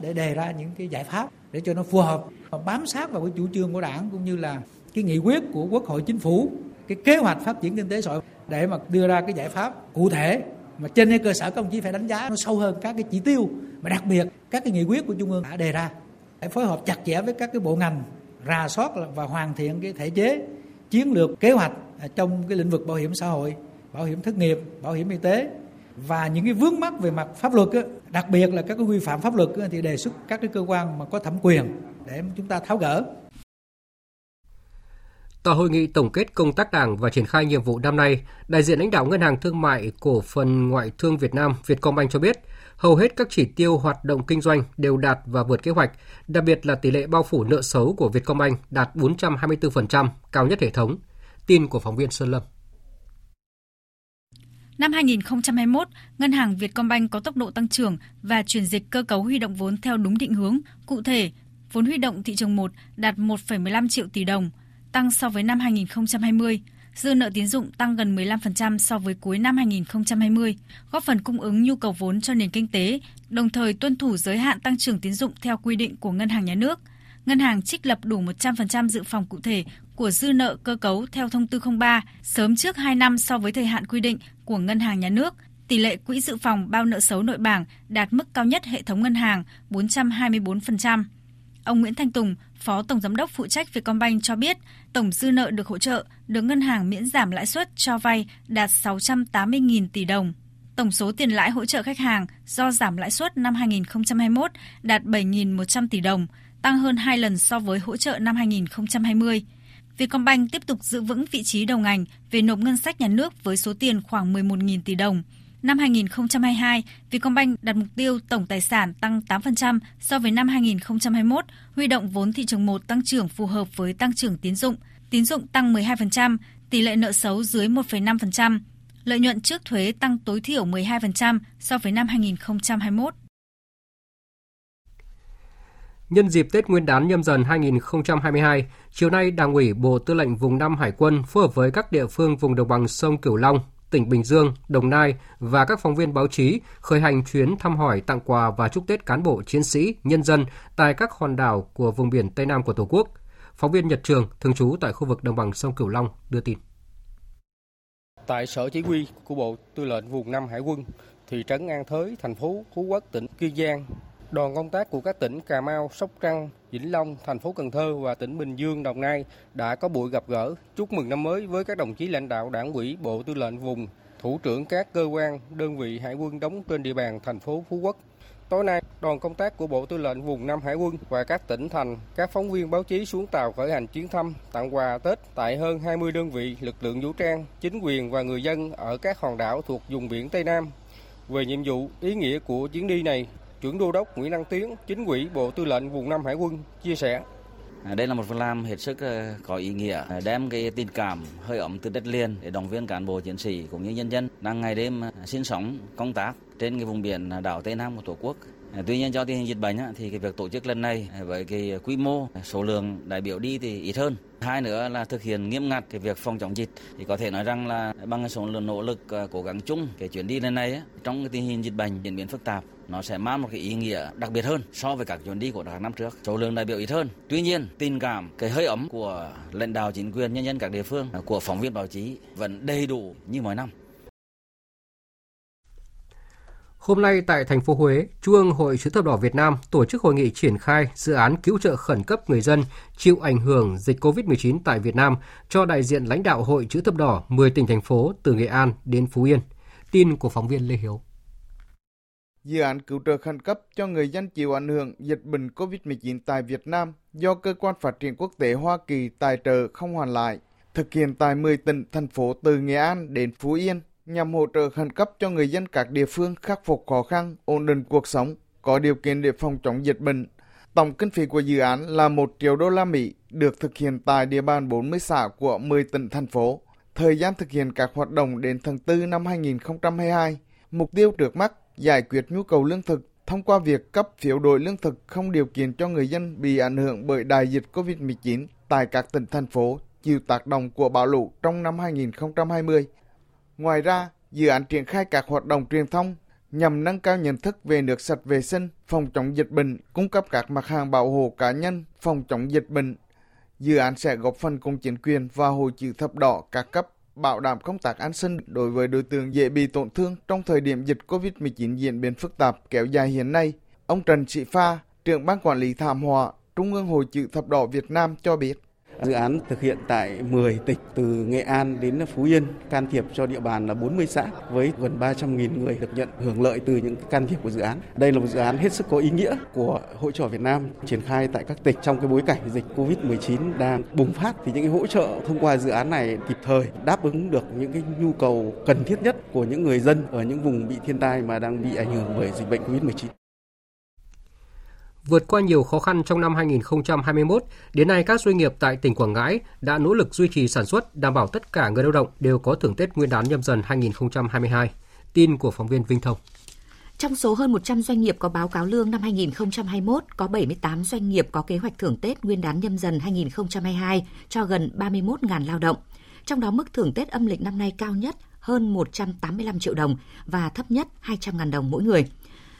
để đề ra những cái giải pháp để cho nó phù hợp và bám sát vào cái chủ trương của đảng cũng như là cái nghị quyết của quốc hội chính phủ cái kế hoạch phát triển kinh tế xã hội để mà đưa ra cái giải pháp cụ thể mà trên cái cơ sở các ông chí phải đánh giá nó sâu hơn các cái chỉ tiêu mà đặc biệt các cái nghị quyết của trung ương đã đề ra phải phối hợp chặt chẽ với các cái bộ ngành rà soát và hoàn thiện cái thể chế chiến lược kế hoạch à, trong cái lĩnh vực bảo hiểm xã hội bảo hiểm thất nghiệp bảo hiểm y tế và những cái vướng mắc về mặt pháp luật đặc biệt là các cái vi phạm pháp luật thì đề xuất các cái cơ quan mà có thẩm quyền để chúng ta tháo gỡ. Tại hội nghị tổng kết công tác Đảng và triển khai nhiệm vụ năm nay, đại diện lãnh đạo Ngân hàng Thương mại Cổ phần Ngoại thương Việt Nam Vietcombank cho biết, hầu hết các chỉ tiêu hoạt động kinh doanh đều đạt và vượt kế hoạch, đặc biệt là tỷ lệ bao phủ nợ xấu của Vietcombank đạt 424%, cao nhất hệ thống. Tin của phóng viên Sơn Lâm. Năm 2021, Ngân hàng Vietcombank có tốc độ tăng trưởng và chuyển dịch cơ cấu huy động vốn theo đúng định hướng. Cụ thể, vốn huy động thị trường 1 đạt 1,15 triệu tỷ đồng, tăng so với năm 2020. Dư nợ tín dụng tăng gần 15% so với cuối năm 2020, góp phần cung ứng nhu cầu vốn cho nền kinh tế, đồng thời tuân thủ giới hạn tăng trưởng tín dụng theo quy định của Ngân hàng Nhà nước. Ngân hàng trích lập đủ 100% dự phòng cụ thể của dư nợ cơ cấu theo thông tư 03 sớm trước 2 năm so với thời hạn quy định của Ngân hàng Nhà nước. Tỷ lệ quỹ dự phòng bao nợ xấu nội bảng đạt mức cao nhất hệ thống ngân hàng 424%. Ông Nguyễn Thanh Tùng, Phó Tổng Giám đốc phụ trách Vietcombank cho biết, tổng dư nợ được hỗ trợ được ngân hàng miễn giảm lãi suất cho vay đạt 680.000 tỷ đồng. Tổng số tiền lãi hỗ trợ khách hàng do giảm lãi suất năm 2021 đạt 7.100 tỷ đồng, tăng hơn 2 lần so với hỗ trợ năm 2020. Vietcombank tiếp tục giữ vững vị trí đầu ngành về nộp ngân sách nhà nước với số tiền khoảng 11.000 tỷ đồng. Năm 2022, Vietcombank đặt mục tiêu tổng tài sản tăng 8% so với năm 2021, huy động vốn thị trường 1 tăng trưởng phù hợp với tăng trưởng tín dụng, tín dụng tăng 12%, tỷ lệ nợ xấu dưới 1,5%, lợi nhuận trước thuế tăng tối thiểu 12% so với năm 2021. Nhân dịp Tết Nguyên đán nhâm dần 2022, chiều nay Đảng ủy Bộ Tư lệnh Vùng 5 Hải quân phối hợp với các địa phương vùng đồng bằng sông Cửu Long, tỉnh Bình Dương, Đồng Nai và các phóng viên báo chí khởi hành chuyến thăm hỏi, tặng quà và chúc Tết cán bộ, chiến sĩ, nhân dân tại các hòn đảo của vùng biển Tây Nam của Tổ quốc. Phóng viên Nhật Trường, thường trú tại khu vực đồng bằng sông Cửu Long đưa tin. Tại sở chỉ huy của Bộ Tư lệnh vùng 5 Hải quân, thị trấn An Thới, thành phố Phú Quốc, tỉnh Kiên Giang Đoàn công tác của các tỉnh Cà Mau, Sóc Trăng, Vĩnh Long, thành phố Cần Thơ và tỉnh Bình Dương, Đồng Nai đã có buổi gặp gỡ chúc mừng năm mới với các đồng chí lãnh đạo Đảng ủy Bộ Tư lệnh vùng, thủ trưởng các cơ quan, đơn vị hải quân đóng trên địa bàn thành phố Phú Quốc. Tối nay, đoàn công tác của Bộ Tư lệnh vùng Nam Hải quân và các tỉnh thành, các phóng viên báo chí xuống tàu khởi hành chuyến thăm, tặng quà Tết tại hơn 20 đơn vị lực lượng vũ trang, chính quyền và người dân ở các hòn đảo thuộc vùng biển Tây Nam. Về nhiệm vụ, ý nghĩa của chuyến đi này, trưởng đô đốc Nguyễn Đăng Tiến, chính ủy Bộ Tư lệnh vùng Nam Hải quân chia sẻ. À, đây là một việc làm hết sức ờ, có ý nghĩa, à, đem cái tình cảm hơi ấm từ đất liền để động viên cán bộ chiến sĩ cũng như nhân dân đang ngày đêm à, sinh sống, công tác trên cái vùng biển đảo Tây Nam của Tổ quốc. Tuy nhiên do tình hình dịch bệnh thì cái việc tổ chức lần này với cái quy mô số lượng đại biểu đi thì ít hơn. Hai nữa là thực hiện nghiêm ngặt cái việc phòng chống dịch thì có thể nói rằng là bằng số lượng nỗ lực cố gắng chung cái chuyến đi lần này trong cái tình hình dịch bệnh diễn biến phức tạp nó sẽ mang một cái ý nghĩa đặc biệt hơn so với các chuyến đi của các năm trước. Số lượng đại biểu ít hơn. Tuy nhiên, tình cảm, cái hơi ấm của lãnh đạo chính quyền nhân dân các địa phương, của phóng viên báo chí vẫn đầy đủ như mọi năm. Hôm nay tại thành phố Huế, Trung ương Hội chữ thập đỏ Việt Nam tổ chức hội nghị triển khai dự án cứu trợ khẩn cấp người dân chịu ảnh hưởng dịch COVID-19 tại Việt Nam cho đại diện lãnh đạo Hội chữ thập đỏ 10 tỉnh thành phố từ Nghệ An đến Phú Yên. Tin của phóng viên Lê Hiếu dự án cứu trợ khẩn cấp cho người dân chịu ảnh hưởng dịch bệnh COVID-19 tại Việt Nam do Cơ quan Phát triển Quốc tế Hoa Kỳ tài trợ không hoàn lại, thực hiện tại 10 tỉnh, thành phố từ Nghệ An đến Phú Yên nhằm hỗ trợ khẩn cấp cho người dân các địa phương khắc phục khó khăn, ổn định cuộc sống, có điều kiện để phòng chống dịch bệnh. Tổng kinh phí của dự án là 1 triệu đô la Mỹ, được thực hiện tại địa bàn 40 xã của 10 tỉnh thành phố. Thời gian thực hiện các hoạt động đến tháng 4 năm 2022. Mục tiêu trước mắt giải quyết nhu cầu lương thực thông qua việc cấp phiếu đổi lương thực không điều kiện cho người dân bị ảnh hưởng bởi đại dịch COVID-19 tại các tỉnh thành phố chịu tác động của bão lũ trong năm 2020. Ngoài ra, dự án triển khai các hoạt động truyền thông nhằm nâng cao nhận thức về nước sạch vệ sinh, phòng chống dịch bệnh, cung cấp các mặt hàng bảo hộ cá nhân, phòng chống dịch bệnh. Dự án sẽ góp phần cùng chính quyền và hội chữ thập đỏ các cấp bảo đảm công tác an sinh đối với đối tượng dễ bị tổn thương trong thời điểm dịch COVID-19 diễn biến phức tạp kéo dài hiện nay. Ông Trần Sĩ Pha, trưởng ban quản lý thảm họa Trung ương Hội chữ thập đỏ Việt Nam cho biết. Dự án thực hiện tại 10 tỉnh từ Nghệ An đến Phú Yên, can thiệp cho địa bàn là 40 xã với gần 300.000 người được nhận hưởng lợi từ những can thiệp của dự án. Đây là một dự án hết sức có ý nghĩa của Hội trò Việt Nam triển khai tại các tỉnh trong cái bối cảnh dịch Covid-19 đang bùng phát thì những cái hỗ trợ thông qua dự án này kịp thời đáp ứng được những cái nhu cầu cần thiết nhất của những người dân ở những vùng bị thiên tai mà đang bị ảnh hưởng bởi dịch bệnh Covid-19. Vượt qua nhiều khó khăn trong năm 2021, đến nay các doanh nghiệp tại tỉnh Quảng Ngãi đã nỗ lực duy trì sản xuất, đảm bảo tất cả người lao động đều có thưởng Tết Nguyên đán nhâm dần 2022. Tin của phóng viên Vinh Thông. Trong số hơn 100 doanh nghiệp có báo cáo lương năm 2021, có 78 doanh nghiệp có kế hoạch thưởng Tết Nguyên đán nhâm dần 2022 cho gần 31.000 lao động. Trong đó mức thưởng Tết âm lịch năm nay cao nhất hơn 185 triệu đồng và thấp nhất 200.000 đồng mỗi người.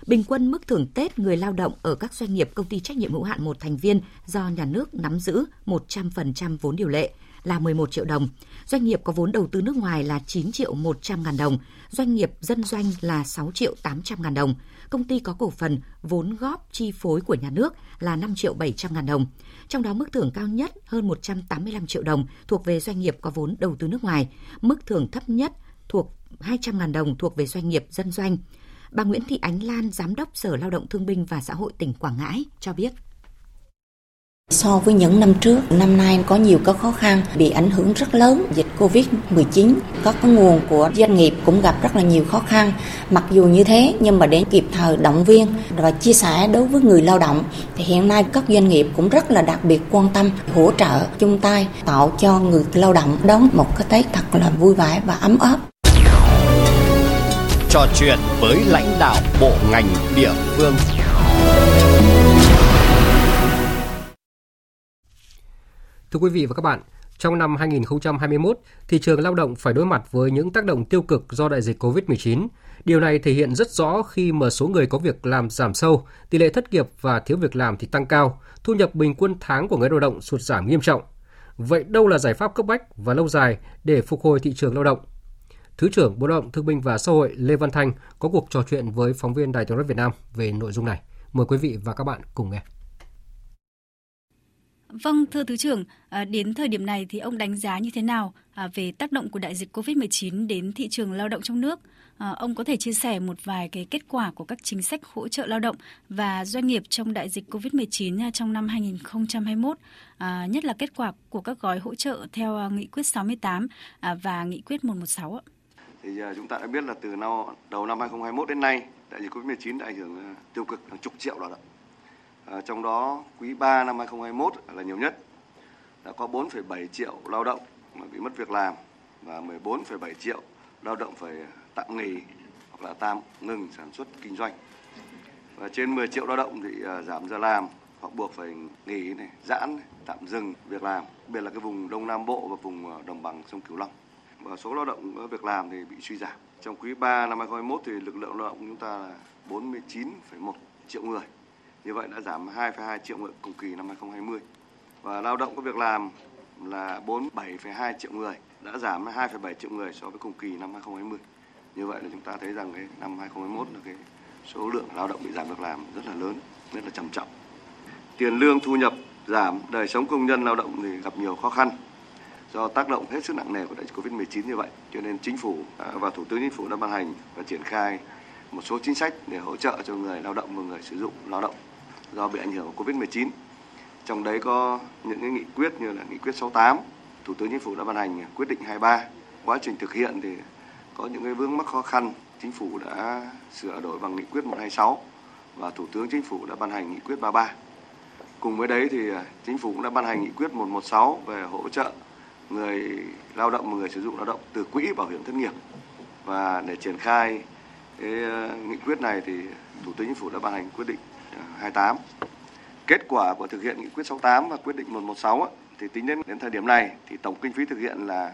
Bình quân mức thưởng Tết người lao động ở các doanh nghiệp công ty trách nhiệm hữu hạn một thành viên do nhà nước nắm giữ 100% vốn điều lệ là 11 triệu đồng. Doanh nghiệp có vốn đầu tư nước ngoài là 9 triệu 100 ngàn đồng. Doanh nghiệp dân doanh là 6 triệu 800 ngàn đồng. Công ty có cổ phần vốn góp chi phối của nhà nước là 5 triệu 700 ngàn đồng. Trong đó mức thưởng cao nhất hơn 185 triệu đồng thuộc về doanh nghiệp có vốn đầu tư nước ngoài. Mức thưởng thấp nhất thuộc 200 ngàn đồng thuộc về doanh nghiệp dân doanh. Bà Nguyễn Thị Ánh Lan, Giám đốc Sở Lao động Thương binh và Xã hội tỉnh Quảng Ngãi cho biết. So với những năm trước, năm nay có nhiều các khó khăn, bị ảnh hưởng rất lớn dịch Covid-19. Các cái nguồn của doanh nghiệp cũng gặp rất là nhiều khó khăn. Mặc dù như thế, nhưng mà để kịp thời động viên và chia sẻ đối với người lao động, thì hiện nay các doanh nghiệp cũng rất là đặc biệt quan tâm, hỗ trợ, chung tay, tạo cho người lao động đón một cái Tết thật là vui vẻ và ấm áp. Trò chuyện với lãnh đạo bộ ngành địa phương. Thưa quý vị và các bạn, trong năm 2021, thị trường lao động phải đối mặt với những tác động tiêu cực do đại dịch COVID-19. Điều này thể hiện rất rõ khi mà số người có việc làm giảm sâu, tỷ lệ thất nghiệp và thiếu việc làm thì tăng cao, thu nhập bình quân tháng của người lao động sụt giảm nghiêm trọng. Vậy đâu là giải pháp cấp bách và lâu dài để phục hồi thị trường lao động? Thứ trưởng Bộ Lao động Thương binh và Xã hội Lê Văn Thanh có cuộc trò chuyện với phóng viên Đài tiếng nói Việt Nam về nội dung này. Mời quý vị và các bạn cùng nghe. Vâng, thưa Thứ trưởng, à, đến thời điểm này thì ông đánh giá như thế nào à, về tác động của đại dịch COVID-19 đến thị trường lao động trong nước? À, ông có thể chia sẻ một vài cái kết quả của các chính sách hỗ trợ lao động và doanh nghiệp trong đại dịch COVID-19 trong năm 2021, nhất là kết quả của các gói hỗ trợ theo nghị quyết 68 và nghị quyết 116 ạ? Thì à, chúng ta đã biết là từ đầu năm 2021 đến nay, đại dịch COVID-19 đã ảnh hưởng à, tiêu cực hàng chục triệu lao động À, trong đó quý 3 năm 2021 là nhiều nhất. Đã có 4,7 triệu lao động mà bị mất việc làm và 14,7 triệu lao động phải tạm nghỉ hoặc là tạm ngừng sản xuất kinh doanh. Và trên 10 triệu lao động thì à, giảm giờ làm hoặc buộc phải nghỉ này, giãn, này, tạm dừng việc làm, đặc biệt là cái vùng Đông Nam Bộ và vùng đồng bằng sông Cửu Long. Và số lao động việc làm thì bị suy giảm. Trong quý 3 năm 2021 thì lực lượng lao động chúng ta là 49,1 triệu người như vậy đã giảm 2,2 triệu người cùng kỳ năm 2020. Và lao động có việc làm là 47,2 triệu người, đã giảm 2,7 triệu người so với cùng kỳ năm 2020. Như vậy là chúng ta thấy rằng cái năm 2021 là cái số lượng lao động bị giảm việc làm rất là lớn, rất là trầm trọng. Tiền lương thu nhập giảm, đời sống công nhân lao động thì gặp nhiều khó khăn do tác động hết sức nặng nề của đại dịch Covid-19 như vậy. Cho nên chính phủ à, và Thủ tướng Chính phủ đã ban hành và triển khai một số chính sách để hỗ trợ cho người lao động và người sử dụng lao động do bị ảnh hưởng của Covid-19. Trong đấy có những cái nghị quyết như là nghị quyết 68, Thủ tướng Chính phủ đã ban hành quyết định 23. Quá trình thực hiện thì có những cái vướng mắc khó khăn, Chính phủ đã sửa đổi bằng nghị quyết 126 và Thủ tướng Chính phủ đã ban hành nghị quyết 33. Cùng với đấy thì à, Chính phủ cũng đã ban hành nghị quyết 116 về hỗ trợ người lao động và người sử dụng lao động từ quỹ bảo hiểm thất nghiệp. Và để triển khai cái ờ, nghị quyết này thì Thủ tướng Chính phủ đã ban hành quyết định ờ, 28. Kết quả của thực hiện nghị quyết 68 và quyết định 116 thì tính đến đến thời điểm này thì tổng kinh phí thực hiện là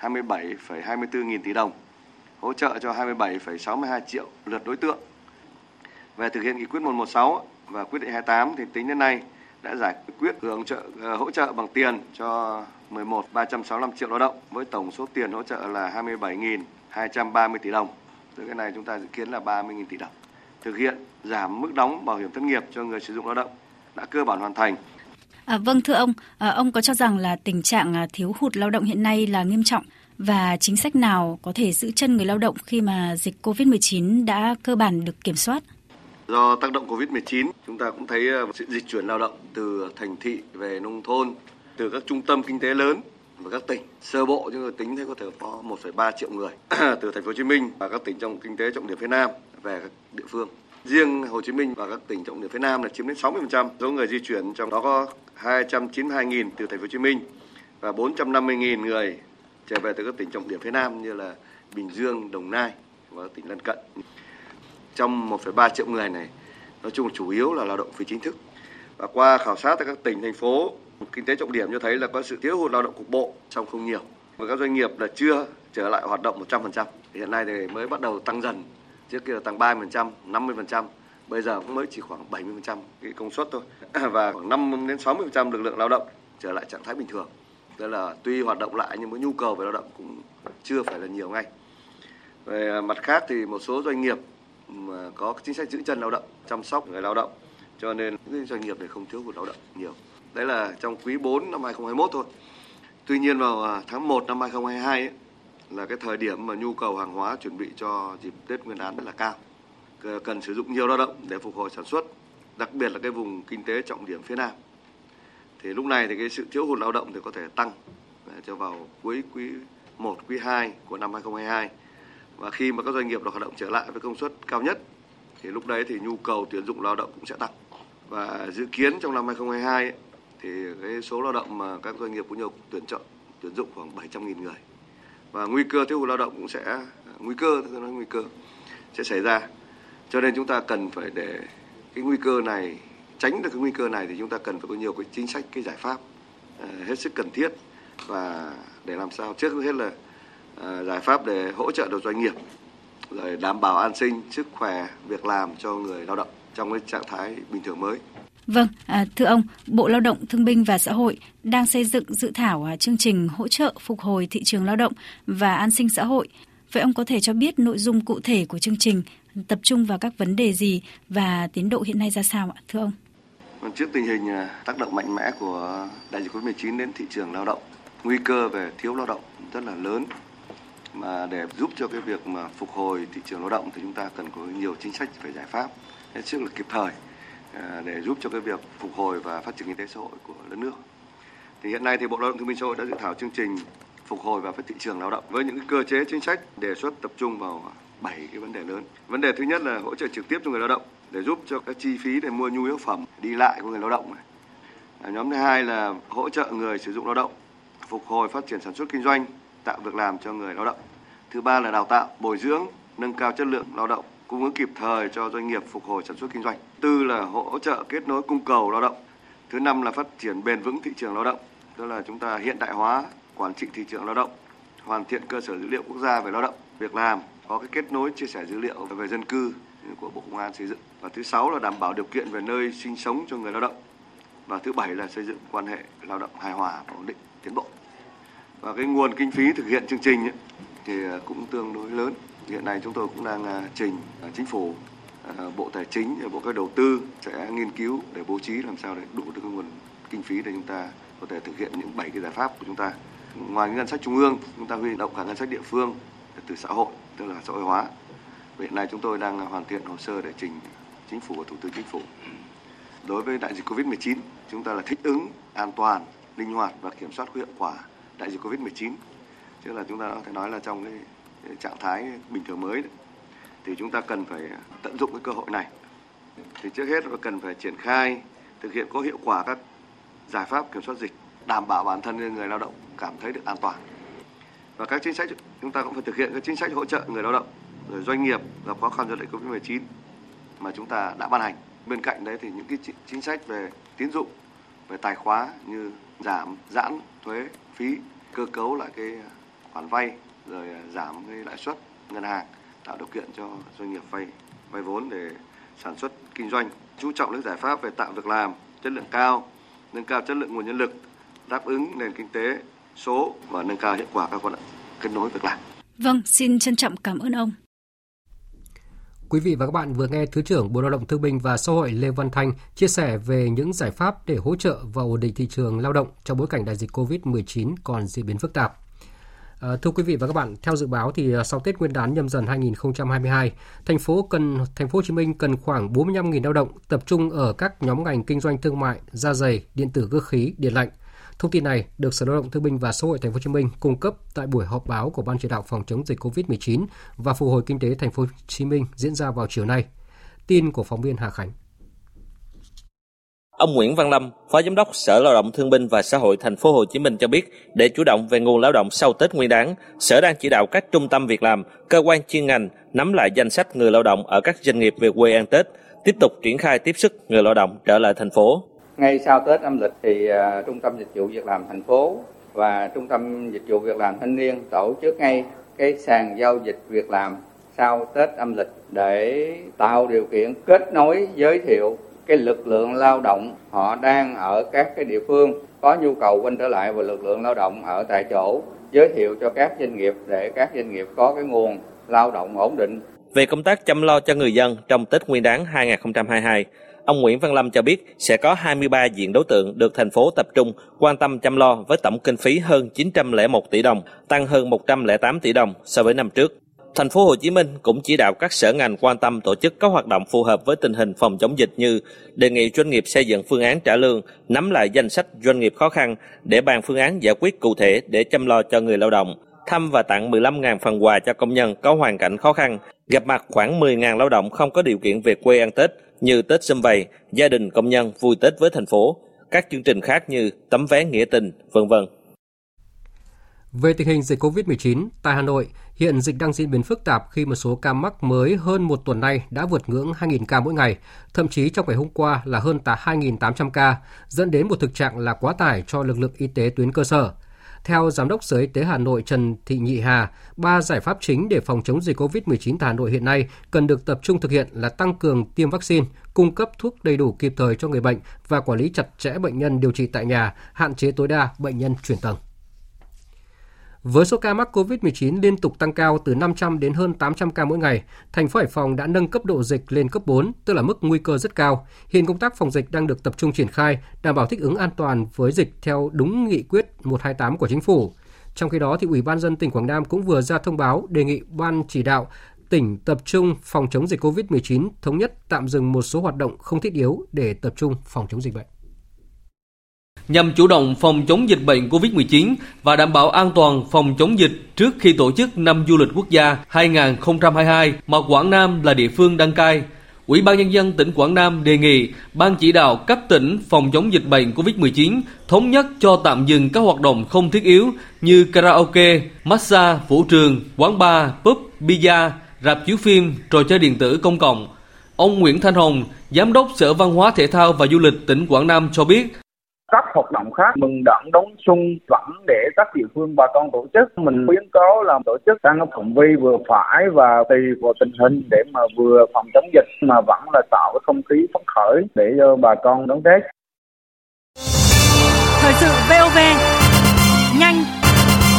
27,24 nghìn tỷ đồng, hỗ trợ cho 27,62 triệu lượt đối tượng. Về thực hiện nghị quyết 116 và quyết định 28 thì tính đến nay đã giải quyết hưởng trợ ờ, hỗ trợ bằng tiền cho 11 365 triệu lao động với tổng số tiền hỗ trợ là 27.230 tỷ đồng. Từ cái này chúng ta dự kiến là 30.000 tỷ đồng thực hiện giảm mức đóng bảo hiểm thất nghiệp cho người sử dụng lao động đã cơ bản hoàn thành. À, vâng thưa ông, à, ông có cho rằng là tình trạng à, thiếu hụt lao động hiện nay là nghiêm trọng và chính sách nào có thể giữ chân người lao động khi mà dịch Covid-19 đã cơ bản được kiểm soát? Do tác động Covid-19, chúng ta cũng thấy ờ, sự dịch chuyển lao động từ thành thị về nông thôn, từ các trung tâm kinh tế lớn và các tỉnh sơ bộ chúng tôi tính thấy có thể có 1,3 triệu người [CLEARS THROAT] từ thành phố Hồ Chí Minh và các tỉnh trong kinh tế trọng điểm phía Nam về các địa phương. Riêng Hồ Chí Minh và các tỉnh trọng điểm phía Nam là chiếm đến 60% số người di chuyển, trong đó có 292.000 từ thành phố Hồ Chí Minh và 450.000 người trở về từ các tỉnh trọng điểm phía Nam như là Bình Dương, Đồng Nai và các tỉnh lân cận. Trong 1,3 triệu người này, nói chung chủ yếu là lao động phi chính thức. Và qua khảo sát tại các tỉnh, thành phố, kinh tế trọng điểm cho thấy là có sự thiếu hụt lao động cục bộ trong không nhiều. Và các doanh nghiệp là chưa trở lại hoạt động 100%. Hiện nay thì mới bắt đầu tăng dần trước kia là tăng 30%, 50%, bây giờ cũng mới chỉ khoảng 70% cái công suất thôi [CLEARS THROAT] và khoảng 5 đến 60% lực lượng lao động trở lại trạng thái bình thường. Tức là tuy hoạt động lại nhưng mà nhu cầu về lao động cũng chưa phải là nhiều ngay. Về mặt khác thì một số doanh nghiệp có chính sách giữ chân lao động, chăm sóc người lao động cho nên những doanh nghiệp này không thiếu hụt lao động nhiều. Đấy là trong quý 4 năm 2021 thôi. Tuy nhiên vào à, tháng 1 năm 2022 ấy, là cái thời điểm mà nhu cầu hàng hóa chuẩn bị cho dịp Tết Nguyên đán rất là cao. Cần sử dụng nhiều lao động để phục hồi sản xuất, đặc biệt là cái vùng kinh tế trọng điểm phía Nam. thì lúc này thì cái sự thiếu hụt lao động thì có thể tăng à, cho vào cuối quý 1, quý 2 của năm 2022 và khi mà các doanh nghiệp được hoạt động trở lại với công suất cao nhất thì lúc đấy thì nhu cầu tuyển dụng lao động cũng sẽ tăng. Và dự kiến trong năm 2022 ấy, thì cái số lao động mà các doanh nghiệp cũng nhiều tuyển chọn tuyển dụng khoảng 700.000 người. Và nguy cơ thiếu hụt lao động cũng sẽ nguy cơ tôi nói nguy cơ sẽ xảy ra. Cho nên chúng ta cần phải để cái nguy cơ này tránh được cái nguy cơ này thì chúng ta cần phải có nhiều cái chính sách cái giải pháp uh, hết sức cần thiết. Và để làm sao trước hết là giải pháp để hỗ trợ được doanh nghiệp rồi đảm bảo an sinh sức khỏe việc làm cho người lao động trong cái trạng thái bình thường mới Vâng, à, thưa ông, Bộ Lao động Thương binh và Xã hội đang xây dựng dự thảo à, chương trình hỗ trợ phục hồi thị trường lao động và an sinh xã hội. Vậy ông có thể cho biết nội dung cụ thể của chương trình tập trung vào các vấn đề gì và tiến độ hiện nay ra sao ạ, thưa ông? Vâng, trước tình hình à, tác động mạnh mẽ của đại dịch Covid-19 đến thị trường lao động, nguy cơ về thiếu lao động rất là lớn mà để giúp cho cái việc mà phục hồi thị trường lao động thì chúng ta cần có nhiều chính sách về giải pháp hết sức là kịp thời à, để giúp cho cái việc phục hồi và phát triển kinh tế xã hội của đất nước. Thì hiện nay thì Bộ Lao động Thương binh Xã hội đã dự thảo chương trình phục hồi và phát thị trường lao động với những cơ chế chính sách đề xuất tập trung vào bảy cái vấn đề lớn. Vấn đề thứ nhất là hỗ trợ trực tiếp cho người lao động để giúp cho các chi phí để mua nhu yếu phẩm đi lại của người lao động. Nhóm thứ hai là hỗ trợ người sử dụng lao động phục hồi phát triển sản xuất kinh doanh, tạo việc làm cho người lao động. Thứ ba là đào tạo, bồi dưỡng, nâng cao chất lượng lao động cung ứng kịp thời cho doanh nghiệp phục hồi sản xuất kinh doanh. Tư là hỗ trợ kết nối cung cầu lao động. Thứ năm là phát triển bền vững thị trường lao động, tức là chúng ta hiện đại hóa quản trị thị trường lao động, hoàn thiện cơ sở dữ liệu quốc gia về lao động, việc làm, có cái kết nối chia sẻ dữ liệu về dân cư của Bộ Công an xây dựng. Và thứ sáu là đảm bảo điều kiện về nơi sinh sống cho người lao động. Và thứ bảy là xây dựng quan hệ lao động hài hòa và ổn định, tiến bộ. Và cái nguồn kinh phí thực hiện chương trình ấy, thì à, cũng tương đối lớn. Hiện nay chúng tôi cũng đang à, trình à, chính phủ bộ tài chính bộ các đầu tư sẽ nghiên cứu để bố trí làm sao để đủ được cái nguồn kinh phí để chúng ta có thể thực hiện những bảy cái giải pháp của chúng ta. Ngoài ngân sách trung ương chúng ta huy động cả ngân sách địa phương từ xã hội tức là xã hội hóa. Hiện nay chúng tôi đang hoàn thiện hồ sơ để trình chính phủ và thủ tướng chính phủ. Đối với đại dịch covid 19 chúng ta là thích ứng an toàn linh hoạt và kiểm soát hiệu quả đại dịch covid 19 Chứ là chúng ta có thể nói là trong cái trạng thái bình thường mới đấy, thì chúng ta cần phải tận dụng cái cơ hội này. Thì trước hết là cần phải triển khai thực hiện có hiệu quả các giải pháp kiểm soát dịch, đảm bảo bản thân người lao động cảm thấy được an toàn. Và các chính sách chúng ta cũng phải thực hiện các chính sách hỗ trợ người lao động, rồi doanh nghiệp gặp khó khăn do đại Covid-19 mà chúng ta đã ban hành. Bên cạnh đấy thì những cái chính sách về tín dụng, về tài khóa như giảm, giãn thuế, phí, cơ cấu lại cái khoản vay rồi giảm cái lãi suất ngân hàng tạo điều kiện cho doanh nghiệp vay vay vốn để sản xuất kinh doanh chú trọng những giải pháp về tạo việc làm chất lượng cao nâng cao chất lượng nguồn nhân lực đáp ứng nền kinh tế số và nâng cao hiệu quả các hoạt động kết nối việc làm. Vâng, xin trân trọng cảm ơn ông. Quý vị và các bạn vừa nghe Thứ trưởng Bộ Lao động Thương binh và Xã hội Lê Văn Thanh chia sẻ về những giải pháp để hỗ trợ và ổn định thị trường lao động trong bối cảnh đại dịch COVID-19 còn diễn biến phức tạp. À, thưa quý vị và các bạn, theo dự báo thì ờ, sau Tết Nguyên đán nhâm dần 2022, thành phố cần thành phố Hồ Chí Minh cần khoảng 45.000 lao động tập trung ở các nhóm ngành kinh doanh thương mại, da giày, điện tử cơ khí, điện lạnh. Thông tin này được Sở Lao động Thương binh và Xã hội Thành phố Hồ Chí Minh cung cấp tại buổi họp báo của Ban chỉ đạo phòng chống dịch COVID-19 và phục hồi kinh tế Thành phố Hồ Chí Minh diễn ra vào chiều nay. Tin của phóng viên Hà Khánh. Ông Nguyễn Văn Lâm, Phó Giám đốc Sở Lao động Thương binh và Xã hội Thành phố Hồ Chí Minh cho biết, để chủ động về nguồn lao động sau Tết Nguyên đán, Sở đang chỉ đạo các trung tâm việc làm, cơ quan chuyên ngành nắm lại danh sách người lao động ở các doanh nghiệp về quê ăn Tết, tiếp tục triển khai tiếp sức người lao động trở lại thành phố. Ngay sau Tết âm lịch thì uh, Trung tâm Dịch vụ Việc làm thành phố và Trung tâm Dịch vụ Việc làm thanh niên tổ chức ngay cái sàn giao dịch việc làm sau Tết âm lịch để tạo điều kiện kết nối giới thiệu cái lực lượng lao động họ đang ở các cái địa phương có nhu cầu quay trở lại và lực lượng lao động ở tại chỗ giới thiệu cho các doanh nghiệp để các doanh nghiệp có cái nguồn lao động ổn định. Về công tác chăm lo cho người dân trong Tết Nguyên đán 2022, ông Nguyễn Văn Lâm cho biết sẽ có 23 diện đối tượng được thành phố tập trung quan tâm chăm lo với tổng kinh phí hơn 901 tỷ đồng, tăng hơn 108 tỷ đồng so với năm trước. Thành phố Hồ Chí Minh cũng chỉ đạo các sở ngành quan tâm tổ chức các hoạt động phù hợp với tình hình phòng chống dịch như đề nghị doanh nghiệp xây dựng phương án trả lương, nắm lại danh sách doanh nghiệp khó khăn để bàn phương án giải quyết cụ thể để chăm lo cho người lao động, thăm và tặng 15.000 phần quà cho công nhân có hoàn cảnh khó khăn, gặp mặt khoảng 10.000 lao động không có điều kiện về quê ăn Tết như Tết xâm vầy, gia đình công nhân vui Tết với thành phố, các chương trình khác như tấm vé nghĩa tình, vân vân. Về tình hình dịch COVID-19 tại Hà Nội, hiện dịch đang diễn biến phức tạp khi một số ca mắc mới hơn một tuần nay đã vượt ngưỡng 2.000 ca mỗi ngày, thậm chí trong ngày hôm qua là hơn 2.800 ca, dẫn đến một thực trạng là quá tải cho lực lượng y tế tuyến cơ sở. Theo Giám đốc Sở Y tế Hà Nội Trần Thị Nhị Hà, ba giải pháp chính để phòng chống dịch COVID-19 tại Hà Nội hiện nay cần được tập trung thực hiện là tăng cường tiêm vaccine, cung cấp thuốc đầy đủ kịp thời cho người bệnh và quản lý chặt chẽ bệnh nhân điều trị tại nhà, hạn chế tối đa bệnh nhân chuyển tầng. Với số ca mắc COVID-19 liên tục tăng cao từ 500 đến hơn 800 ca mỗi ngày, thành phố Hải Phòng đã nâng cấp độ dịch lên cấp 4, tức là mức nguy cơ rất cao. Hiện công tác phòng dịch đang được tập trung triển khai, đảm bảo thích ứng an toàn với dịch theo đúng nghị quyết 128 của chính phủ. Trong khi đó, thì Ủy ban dân tỉnh Quảng Nam cũng vừa ra thông báo đề nghị ban chỉ đạo tỉnh tập trung phòng chống dịch COVID-19 thống nhất tạm dừng một số hoạt động không thiết yếu để tập trung phòng chống dịch bệnh nhằm chủ động phòng chống dịch bệnh COVID-19 và đảm bảo an toàn phòng chống dịch trước khi tổ chức năm du lịch quốc gia 2022 mà Quảng Nam là địa phương đăng cai. Ủy ban Nhân dân tỉnh Quảng Nam đề nghị Ban chỉ đạo cấp tỉnh phòng chống dịch bệnh COVID-19 thống nhất cho tạm dừng các hoạt động không thiết yếu như karaoke, massage, vũ trường, quán bar, pub, bia, rạp chiếu phim, trò chơi điện tử công cộng. Ông Nguyễn Thanh Hồng, Giám đốc Sở Văn hóa Thể thao và Du lịch tỉnh Quảng Nam cho biết, các hoạt động khác mừng đón đón xuân vẫn để các địa phương bà con tổ chức. Mình khuyến cáo là tổ chức tăng phạm vi vừa phải và tùy vào tình hình để mà vừa phòng chống dịch mà vẫn là tạo cái không khí phấn khởi để cho bà con đón tết. Thời sự VOV nhanh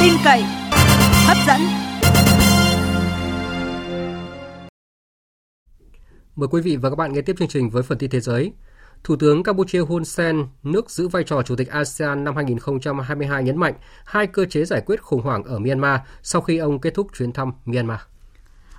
tin cậy hấp dẫn. Mời quý vị và các bạn nghe tiếp chương trình với phần tin thế giới. Thủ tướng Campuchia Hun Sen, nước giữ vai trò Chủ tịch ASEAN năm 2022 nhấn mạnh hai cơ chế giải quyết khủng hoảng ở Myanmar sau khi ông kết thúc chuyến thăm Myanmar.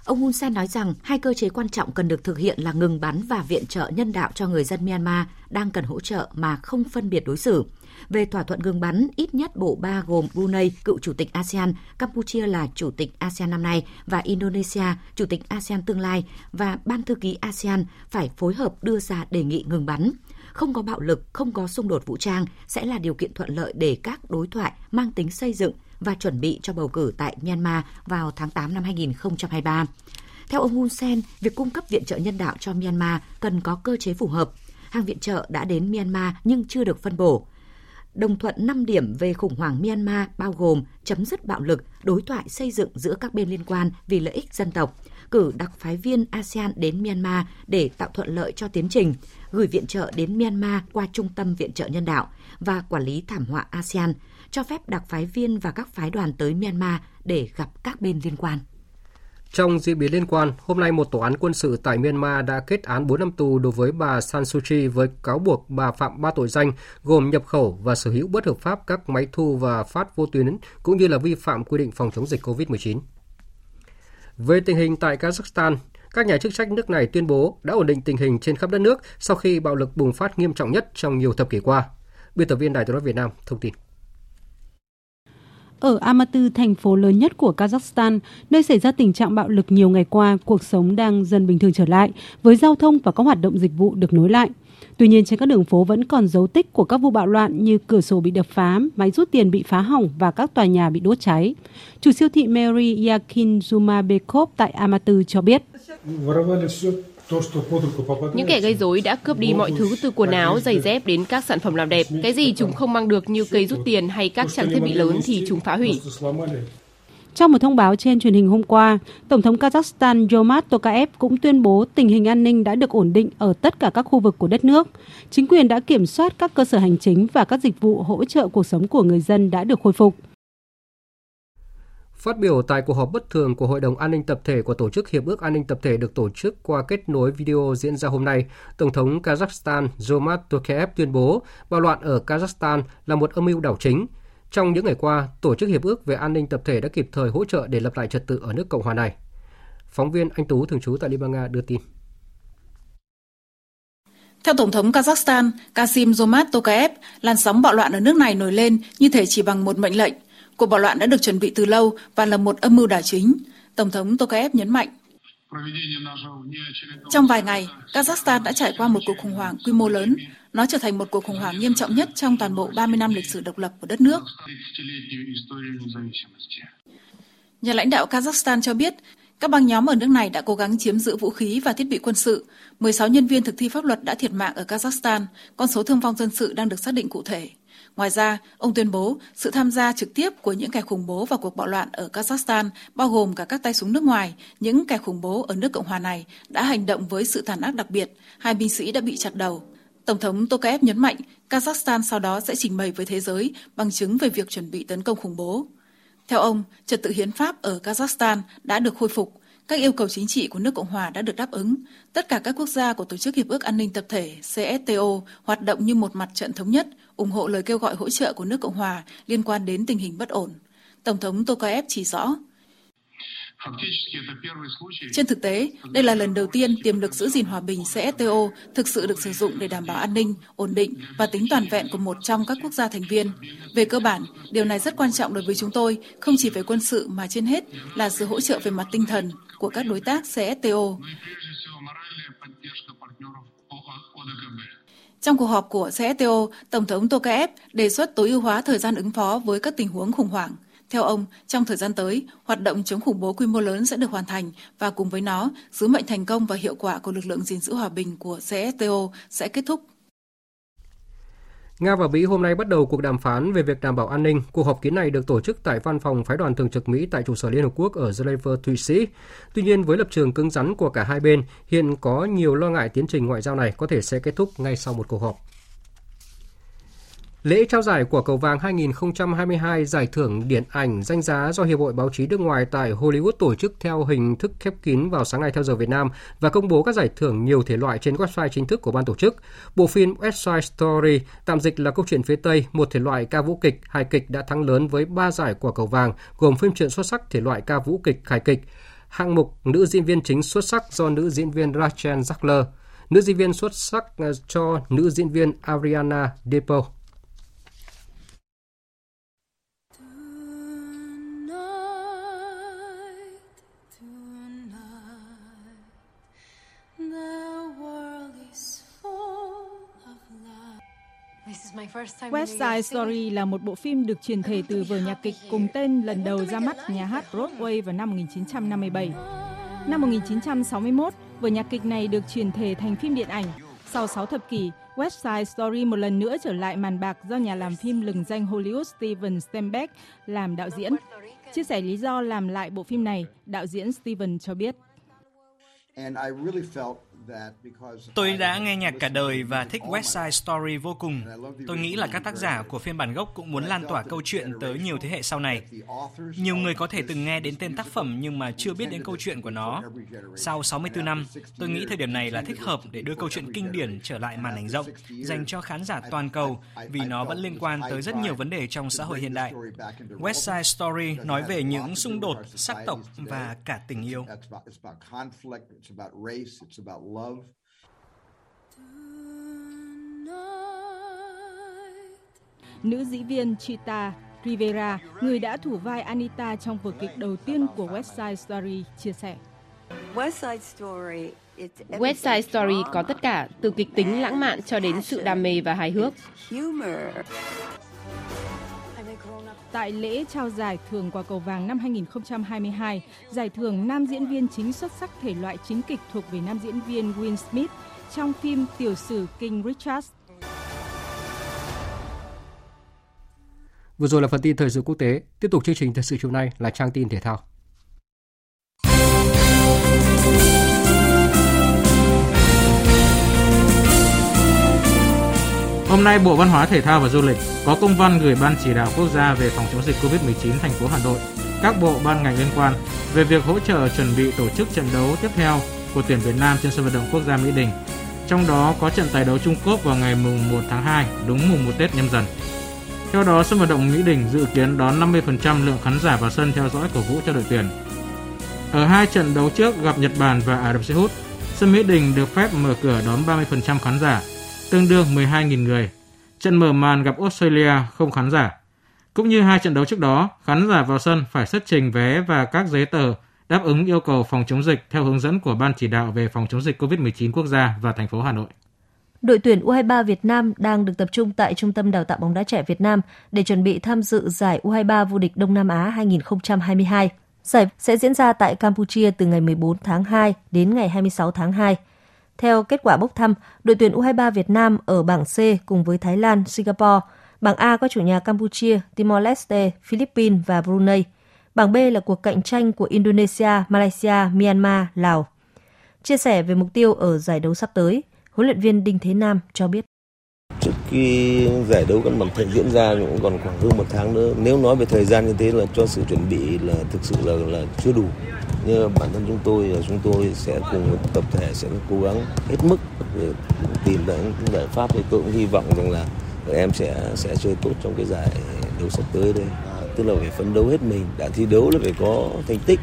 Ông Hun Sen nói rằng hai cơ chế quan trọng cần được thực hiện là ngừng bắn và viện trợ nhân đạo cho người dân Myanmar đang cần hỗ trợ mà không phân biệt đối xử. Về thỏa thuận ngừng bắn, ít nhất bộ ba gồm Brunei, cựu chủ tịch ASEAN, Campuchia là chủ tịch ASEAN năm nay và Indonesia, chủ tịch ASEAN tương lai và ban thư ký ASEAN phải phối hợp đưa ra đề nghị ngừng bắn. Không có bạo lực, không có xung đột vũ trang sẽ là điều kiện thuận lợi để các đối thoại mang tính xây dựng và chuẩn bị cho bầu cử tại Myanmar vào tháng 8 năm 2023. Theo ông Hun Sen, việc cung cấp viện trợ nhân đạo cho Myanmar cần có cơ chế phù hợp. Hàng viện trợ đã đến Myanmar nhưng chưa được phân bổ đồng thuận 5 điểm về khủng hoảng Myanmar bao gồm chấm dứt bạo lực, đối thoại xây dựng giữa các bên liên quan vì lợi ích dân tộc, cử đặc phái viên ASEAN đến Myanmar để tạo thuận lợi cho tiến trình, gửi viện trợ đến Myanmar qua Trung tâm Viện trợ Nhân đạo và Quản lý Thảm họa ASEAN, cho phép đặc phái viên và các phái đoàn tới Myanmar để gặp các bên liên quan. Trong diễn biến liên quan, hôm nay một tòa án quân sự tại Myanmar đã kết án 4 năm tù đối với bà San Suu Kyi với cáo buộc bà phạm 3 tội danh gồm nhập khẩu và sở hữu bất hợp pháp các máy thu và phát vô tuyến cũng như là vi phạm quy định phòng chống dịch COVID-19. Về tình hình tại Kazakhstan, các nhà chức trách nước này tuyên bố đã ổn định tình hình trên khắp đất nước sau khi bạo lực bùng phát nghiêm trọng nhất trong nhiều thập kỷ qua. Biên tập viên Đài tiếng nói Việt Nam thông tin. Ở Almaty, thành phố lớn nhất của Kazakhstan, nơi xảy ra tình trạng bạo lực nhiều ngày qua, cuộc sống đang dần bình thường trở lại, với giao thông và các hoạt động dịch vụ được nối lại. Tuy nhiên trên các đường phố vẫn còn dấu tích của các vụ bạo loạn như cửa sổ bị đập phá, máy rút tiền bị phá hỏng và các tòa nhà bị đốt cháy. Chủ siêu thị Mary Yakin Zumabekov tại Almaty cho biết. Những kẻ gây rối đã cướp đi mọi thứ từ quần áo, giày dép đến các sản phẩm làm đẹp. Cái gì chúng không mang được như cây rút tiền hay các trang thiết bị lớn thì chúng phá hủy. Trong một thông báo trên truyền hình hôm qua, Tổng thống Kazakhstan Jomart Tokayev cũng tuyên bố tình hình an ninh đã được ổn định ở tất cả các khu vực của đất nước. Chính quyền đã kiểm soát các cơ sở hành chính và các dịch vụ hỗ trợ cuộc sống của người dân đã được khôi phục. Phát biểu tại cuộc họp bất thường của Hội đồng An ninh Tập thể của Tổ chức Hiệp ước An ninh Tập thể được tổ chức qua kết nối video diễn ra hôm nay, Tổng thống Kazakhstan Zomat Tokayev tuyên bố bạo loạn ở Kazakhstan là một âm mưu đảo chính. Trong những ngày qua, Tổ chức Hiệp ước về An ninh Tập thể đã kịp thời hỗ trợ để lập lại trật tự ở nước Cộng hòa này. Phóng viên Anh Tú thường trú tại Liên bang Nga đưa tin. Theo Tổng thống Kazakhstan Kasim Zomat Tokayev, làn sóng bạo loạn ở nước này nổi lên như thể chỉ bằng một mệnh lệnh. Cuộc bạo loạn đã được chuẩn bị từ lâu và là một âm mưu đảo chính. Tổng thống Tokayev nhấn mạnh. Trong vài ngày, Kazakhstan đã trải qua một cuộc khủng hoảng quy mô lớn. Nó trở thành một cuộc khủng hoảng nghiêm trọng nhất trong toàn bộ 30 năm lịch sử độc lập của đất nước. Nhà lãnh đạo Kazakhstan cho biết các băng nhóm ở nước này đã cố gắng chiếm giữ vũ khí và thiết bị quân sự. 16 nhân viên thực thi pháp luật đã thiệt mạng ở Kazakhstan, con số thương vong dân sự đang được xác định cụ thể. Ngoài ra, ông tuyên bố sự tham gia trực tiếp của những kẻ khủng bố vào cuộc bạo loạn ở Kazakhstan, bao gồm cả các tay súng nước ngoài, những kẻ khủng bố ở nước Cộng hòa này đã hành động với sự tàn ác đặc biệt, hai binh sĩ đã bị chặt đầu. Tổng thống Tokayev nhấn mạnh Kazakhstan sau đó sẽ trình bày với thế giới bằng chứng về việc chuẩn bị tấn công khủng bố. Theo ông, trật tự hiến pháp ở Kazakhstan đã được khôi phục, các yêu cầu chính trị của nước Cộng hòa đã được đáp ứng. Tất cả các quốc gia của Tổ chức Hiệp ước An ninh Tập thể CSTO hoạt động như một mặt trận thống nhất, ủng hộ lời kêu gọi hỗ trợ của nước Cộng hòa liên quan đến tình hình bất ổn. Tổng thống Tokayev chỉ rõ, trên thực tế, đây là lần đầu tiên tiềm lực giữ gìn hòa bình CSTO thực sự được sử dụng để đảm bảo an ninh, ổn định và tính toàn vẹn của một trong các quốc gia thành viên. Về cơ bản, điều này rất quan trọng đối với chúng tôi, không chỉ về quân sự mà trên hết là sự hỗ trợ về mặt tinh thần của các đối tác CSTO. Trong cuộc họp của CSTO, Tổng thống Tokayev đề xuất tối ưu hóa thời gian ứng phó với các tình huống khủng hoảng. Theo ông, trong thời gian tới, hoạt động chống khủng bố quy mô lớn sẽ được hoàn thành và cùng với nó, sứ mệnh thành công và hiệu quả của lực lượng gìn giữ hòa bình của CSTO sẽ kết thúc. Nga và Mỹ hôm nay bắt đầu cuộc đàm phán về việc đảm bảo an ninh. Cuộc họp kiến này được tổ chức tại văn phòng phái đoàn thường trực Mỹ tại trụ sở Liên Hợp Quốc ở Geneva, Thụy Sĩ. Tuy nhiên, với lập trường cứng rắn của cả hai bên, hiện có nhiều lo ngại tiến trình ngoại giao này có thể sẽ kết thúc ngay sau một cuộc họp. Lễ trao giải của cầu vàng 2022 giải thưởng điện ảnh danh giá do Hiệp hội Báo chí nước ngoài tại Hollywood tổ chức theo hình thức khép kín vào sáng nay theo giờ Việt Nam và công bố các giải thưởng nhiều thể loại trên website chính thức của ban tổ chức. Bộ phim West Side Story, tạm dịch là câu chuyện phía Tây, một thể loại ca vũ kịch, hài kịch đã thắng lớn với 3 giải của cầu vàng, gồm phim truyện xuất sắc thể loại ca vũ kịch, hài kịch, hạng mục nữ diễn viên chính xuất sắc do nữ diễn viên Rachel Zegler nữ diễn viên xuất sắc ờ, cho nữ diễn viên Ariana DePaul. West Side Story là một bộ phim được truyền thể từ vở nhạc kịch cùng tên lần đầu ra mắt nhà hát Broadway vào năm 1957. Năm 1961, vở nhạc kịch này được truyền thể thành phim điện ảnh. Sau 6 thập kỷ, West Side Story một lần nữa trở lại màn bạc do nhà làm phim lừng danh Hollywood Steven Spielberg làm đạo diễn. Chia sẻ lý do làm lại bộ phim này, đạo diễn Steven cho biết. Tôi đã nghe nhạc cả đời và thích West Side Story vô cùng. Tôi nghĩ là các tác giả của phiên bản gốc cũng muốn lan tỏa câu chuyện tới nhiều thế hệ sau này. Nhiều người có thể từng nghe đến tên tác phẩm nhưng mà chưa biết đến câu chuyện của nó. Sau 64 năm, tôi nghĩ thời điểm này là thích hợp để đưa câu chuyện kinh điển trở lại màn ảnh rộng, dành cho khán giả toàn cầu vì nó vẫn liên quan tới rất nhiều vấn đề trong xã hội hiện đại. West Side Story nói về những xung đột, sắc tộc và cả tình yêu love. Nữ diễn viên Chita Rivera, người đã thủ vai Anita trong vở kịch đầu tiên của West Side Story, chia sẻ. West Side Story West Side Story có tất cả, từ kịch tính lãng mạn cho đến sự đam mê và hài hước. Tại lễ trao giải thưởng quả cầu vàng năm 2022, giải thưởng nam diễn viên chính xuất sắc thể loại chính kịch thuộc về nam diễn viên Will Smith trong phim tiểu sử King Richard. Vừa rồi là phần tin thời sự quốc tế. Tiếp tục chương trình thời sự chiều nay là trang tin thể thao. Hôm nay Bộ Văn hóa Thể thao và Du lịch có công văn gửi Ban chỉ đạo quốc gia về phòng chống dịch COVID-19 thành phố Hà Nội, các bộ ban ngành liên quan về việc hỗ trợ chuẩn bị tổ chức trận đấu tiếp theo của tuyển Việt Nam trên sân vận động quốc gia Mỹ Đình. Trong đó có trận tài đấu Trung Quốc vào ngày mùng 1 tháng 2, đúng mùng 1 Tết nhâm dần. Theo đó, sân vận động Mỹ Đình dự kiến đón 50% lượng khán giả vào sân theo dõi cổ vũ cho đội tuyển. Ở hai trận đấu trước gặp Nhật Bản và Ả Rập Xê Út, sân Mỹ Đình được phép mở cửa đón 30% khán giả, tương đương 12.000 người. Trận mở màn gặp Australia không khán giả. Cũng như hai trận đấu trước đó, khán giả vào sân phải xuất trình vé và các giấy tờ đáp ứng yêu cầu phòng chống dịch theo hướng dẫn của Ban chỉ đạo về phòng chống dịch COVID-19 quốc gia và thành phố Hà Nội. Đội tuyển U23 Việt Nam đang được tập trung tại Trung tâm Đào tạo bóng đá trẻ Việt Nam để chuẩn bị tham dự giải U23 vô địch Đông Nam Á 2022. Giải sẽ diễn ra tại Campuchia từ ngày 14 tháng 2 đến ngày 26 tháng 2. Theo kết quả bốc thăm, đội tuyển U23 Việt Nam ở bảng C cùng với Thái Lan, Singapore. Bảng A có chủ nhà Campuchia, Timor-Leste, Philippines và Brunei. Bảng B là cuộc cạnh tranh của Indonesia, Malaysia, Myanmar, Lào. Chia sẻ về mục tiêu ở giải đấu sắp tới, huấn luyện viên Đinh Thế Nam cho biết cái khi giải đấu cân bằng thành diễn ra cũng còn khoảng hơn một tháng nữa. Nếu nói về thời gian như thế là cho sự chuẩn bị là thực sự là là chưa đủ. Nhưng bản thân chúng tôi là chúng tôi sẽ cùng tập thể sẽ cố gắng hết mức để tìm ra những giải pháp thì tôi cũng hy vọng rằng là em sẽ sẽ chơi tốt trong cái giải đấu sắp tới đây. À, tức là phải phấn đấu hết mình, đã thi đấu là phải có thành tích.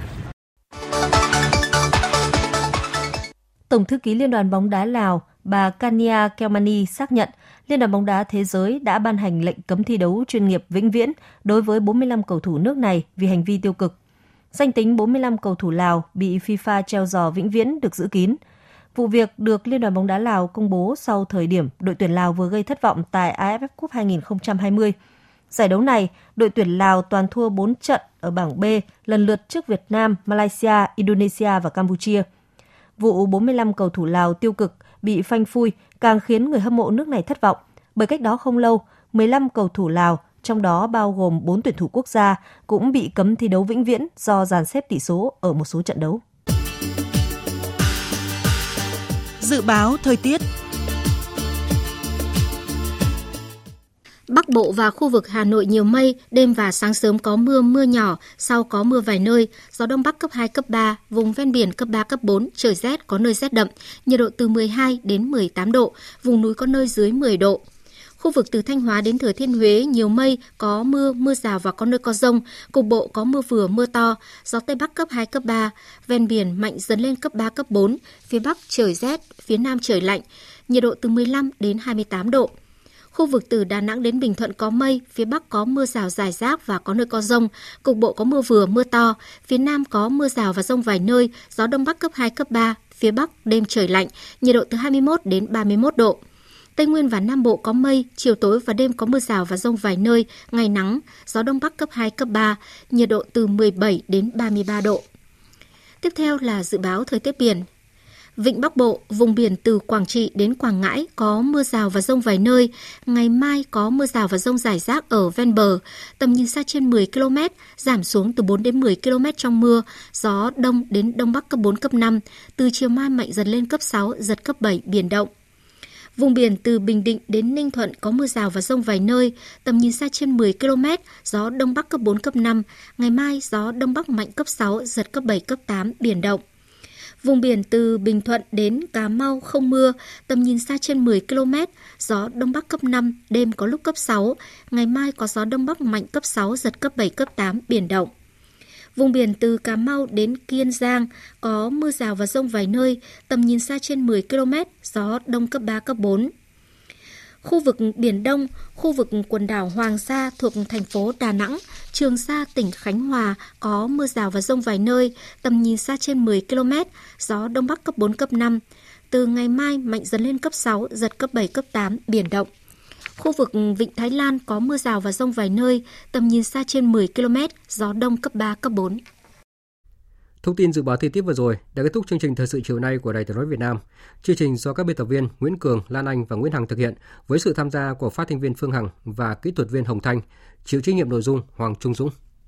Tổng thư ký Liên đoàn bóng đá Lào bà Kania Kelmani xác nhận Liên đoàn bóng đá thế giới đã ban hành lệnh cấm thi đấu chuyên nghiệp vĩnh viễn đối với 45 cầu thủ nước này vì hành vi tiêu cực. Danh tính 45 cầu thủ Lào bị FIFA treo giò vĩnh viễn được giữ kín. Vụ việc được Liên đoàn bóng đá Lào công bố sau thời điểm đội tuyển Lào vừa gây thất vọng tại AFF Cup 2020. Giải đấu này, đội tuyển Lào toàn thua 4 trận ở bảng B lần lượt trước Việt Nam, Malaysia, Indonesia và Campuchia. Vụ 45 cầu thủ Lào tiêu cực bị phanh phui càng khiến người hâm mộ nước này thất vọng, bởi cách đó không lâu, 15 cầu thủ Lào, trong đó bao gồm 4 tuyển thủ quốc gia, cũng bị cấm thi đấu vĩnh viễn do dàn xếp tỷ số ở một số trận đấu. Dự báo thời tiết Bắc Bộ và khu vực Hà Nội nhiều mây, đêm và sáng sớm có mưa, mưa nhỏ, sau có mưa vài nơi, gió Đông Bắc cấp 2, cấp 3, vùng ven biển cấp 3, cấp 4, trời rét, có nơi rét đậm, nhiệt độ từ 12 đến 18 độ, vùng núi có nơi dưới 10 độ. Khu vực từ Thanh Hóa đến Thừa Thiên Huế nhiều mây, có mưa, mưa rào và có nơi có rông, cục bộ có mưa vừa, mưa to, gió Tây Bắc cấp 2, cấp 3, ven biển mạnh dần lên cấp 3, cấp 4, phía Bắc trời rét, phía Nam trời lạnh, nhiệt độ từ 15 đến 28 độ. Khu vực từ Đà Nẵng đến Bình Thuận có mây, phía Bắc có mưa rào rải rác và có nơi có rông, cục bộ có mưa vừa, mưa to, phía Nam có mưa rào và rông vài nơi, gió Đông Bắc cấp 2, cấp 3, phía Bắc đêm trời lạnh, nhiệt độ từ 21 đến 31 độ. Tây Nguyên và Nam Bộ có mây, chiều tối và đêm có mưa rào và rông vài nơi, ngày nắng, gió Đông Bắc cấp 2, cấp 3, nhiệt độ từ 17 đến 33 độ. Tiếp theo là dự báo thời tiết biển. Vịnh Bắc Bộ, vùng biển từ Quảng Trị đến Quảng Ngãi có mưa rào và rông vài nơi. Ngày mai có mưa rào và rông rải rác ở ven bờ. Tầm nhìn xa trên 10 km, giảm xuống từ 4 đến 10 km trong mưa. Gió đông đến đông bắc cấp 4, cấp 5. Từ chiều mai mạnh dần lên cấp 6, giật cấp 7, biển động. Vùng biển từ Bình Định đến Ninh Thuận có mưa rào và rông vài nơi, tầm nhìn xa trên 10 km, gió đông bắc cấp 4, cấp 5. Ngày mai gió đông bắc mạnh cấp 6, giật cấp 7, cấp 8, biển động. Vùng biển từ Bình Thuận đến Cà Mau không mưa, tầm nhìn xa trên 10 km, gió Đông Bắc cấp 5, đêm có lúc cấp 6, ngày mai có gió Đông Bắc mạnh cấp 6, giật cấp 7, cấp 8, biển động. Vùng biển từ Cà Mau đến Kiên Giang có mưa rào và rông vài nơi, tầm nhìn xa trên 10 km, gió Đông cấp 3, cấp 4. Khu vực Biển Đông, khu vực quần đảo Hoàng Sa thuộc thành phố Đà Nẵng, Trường Sa, tỉnh Khánh Hòa có mưa rào và rông vài nơi, tầm nhìn xa trên 10 km, gió Đông Bắc cấp 4, cấp 5. Từ ngày mai mạnh dần lên cấp 6, giật cấp 7, cấp 8, biển động. Khu vực Vịnh Thái Lan có mưa rào và rông vài nơi, tầm nhìn xa trên 10 km, gió đông cấp 3, cấp 4. Thông tin dự báo thời tiết vừa rồi đã kết thúc chương trình thời sự chiều nay của Đài Tiếng nói Việt Nam. Chương trình do các biên tập viên Nguyễn Cường, Lan Anh và Nguyễn Hằng thực hiện với sự tham gia của phát thanh viên Phương Hằng và kỹ thuật viên Hồng Thanh, chịu trách nhiệm nội dung Hoàng Trung Dũng.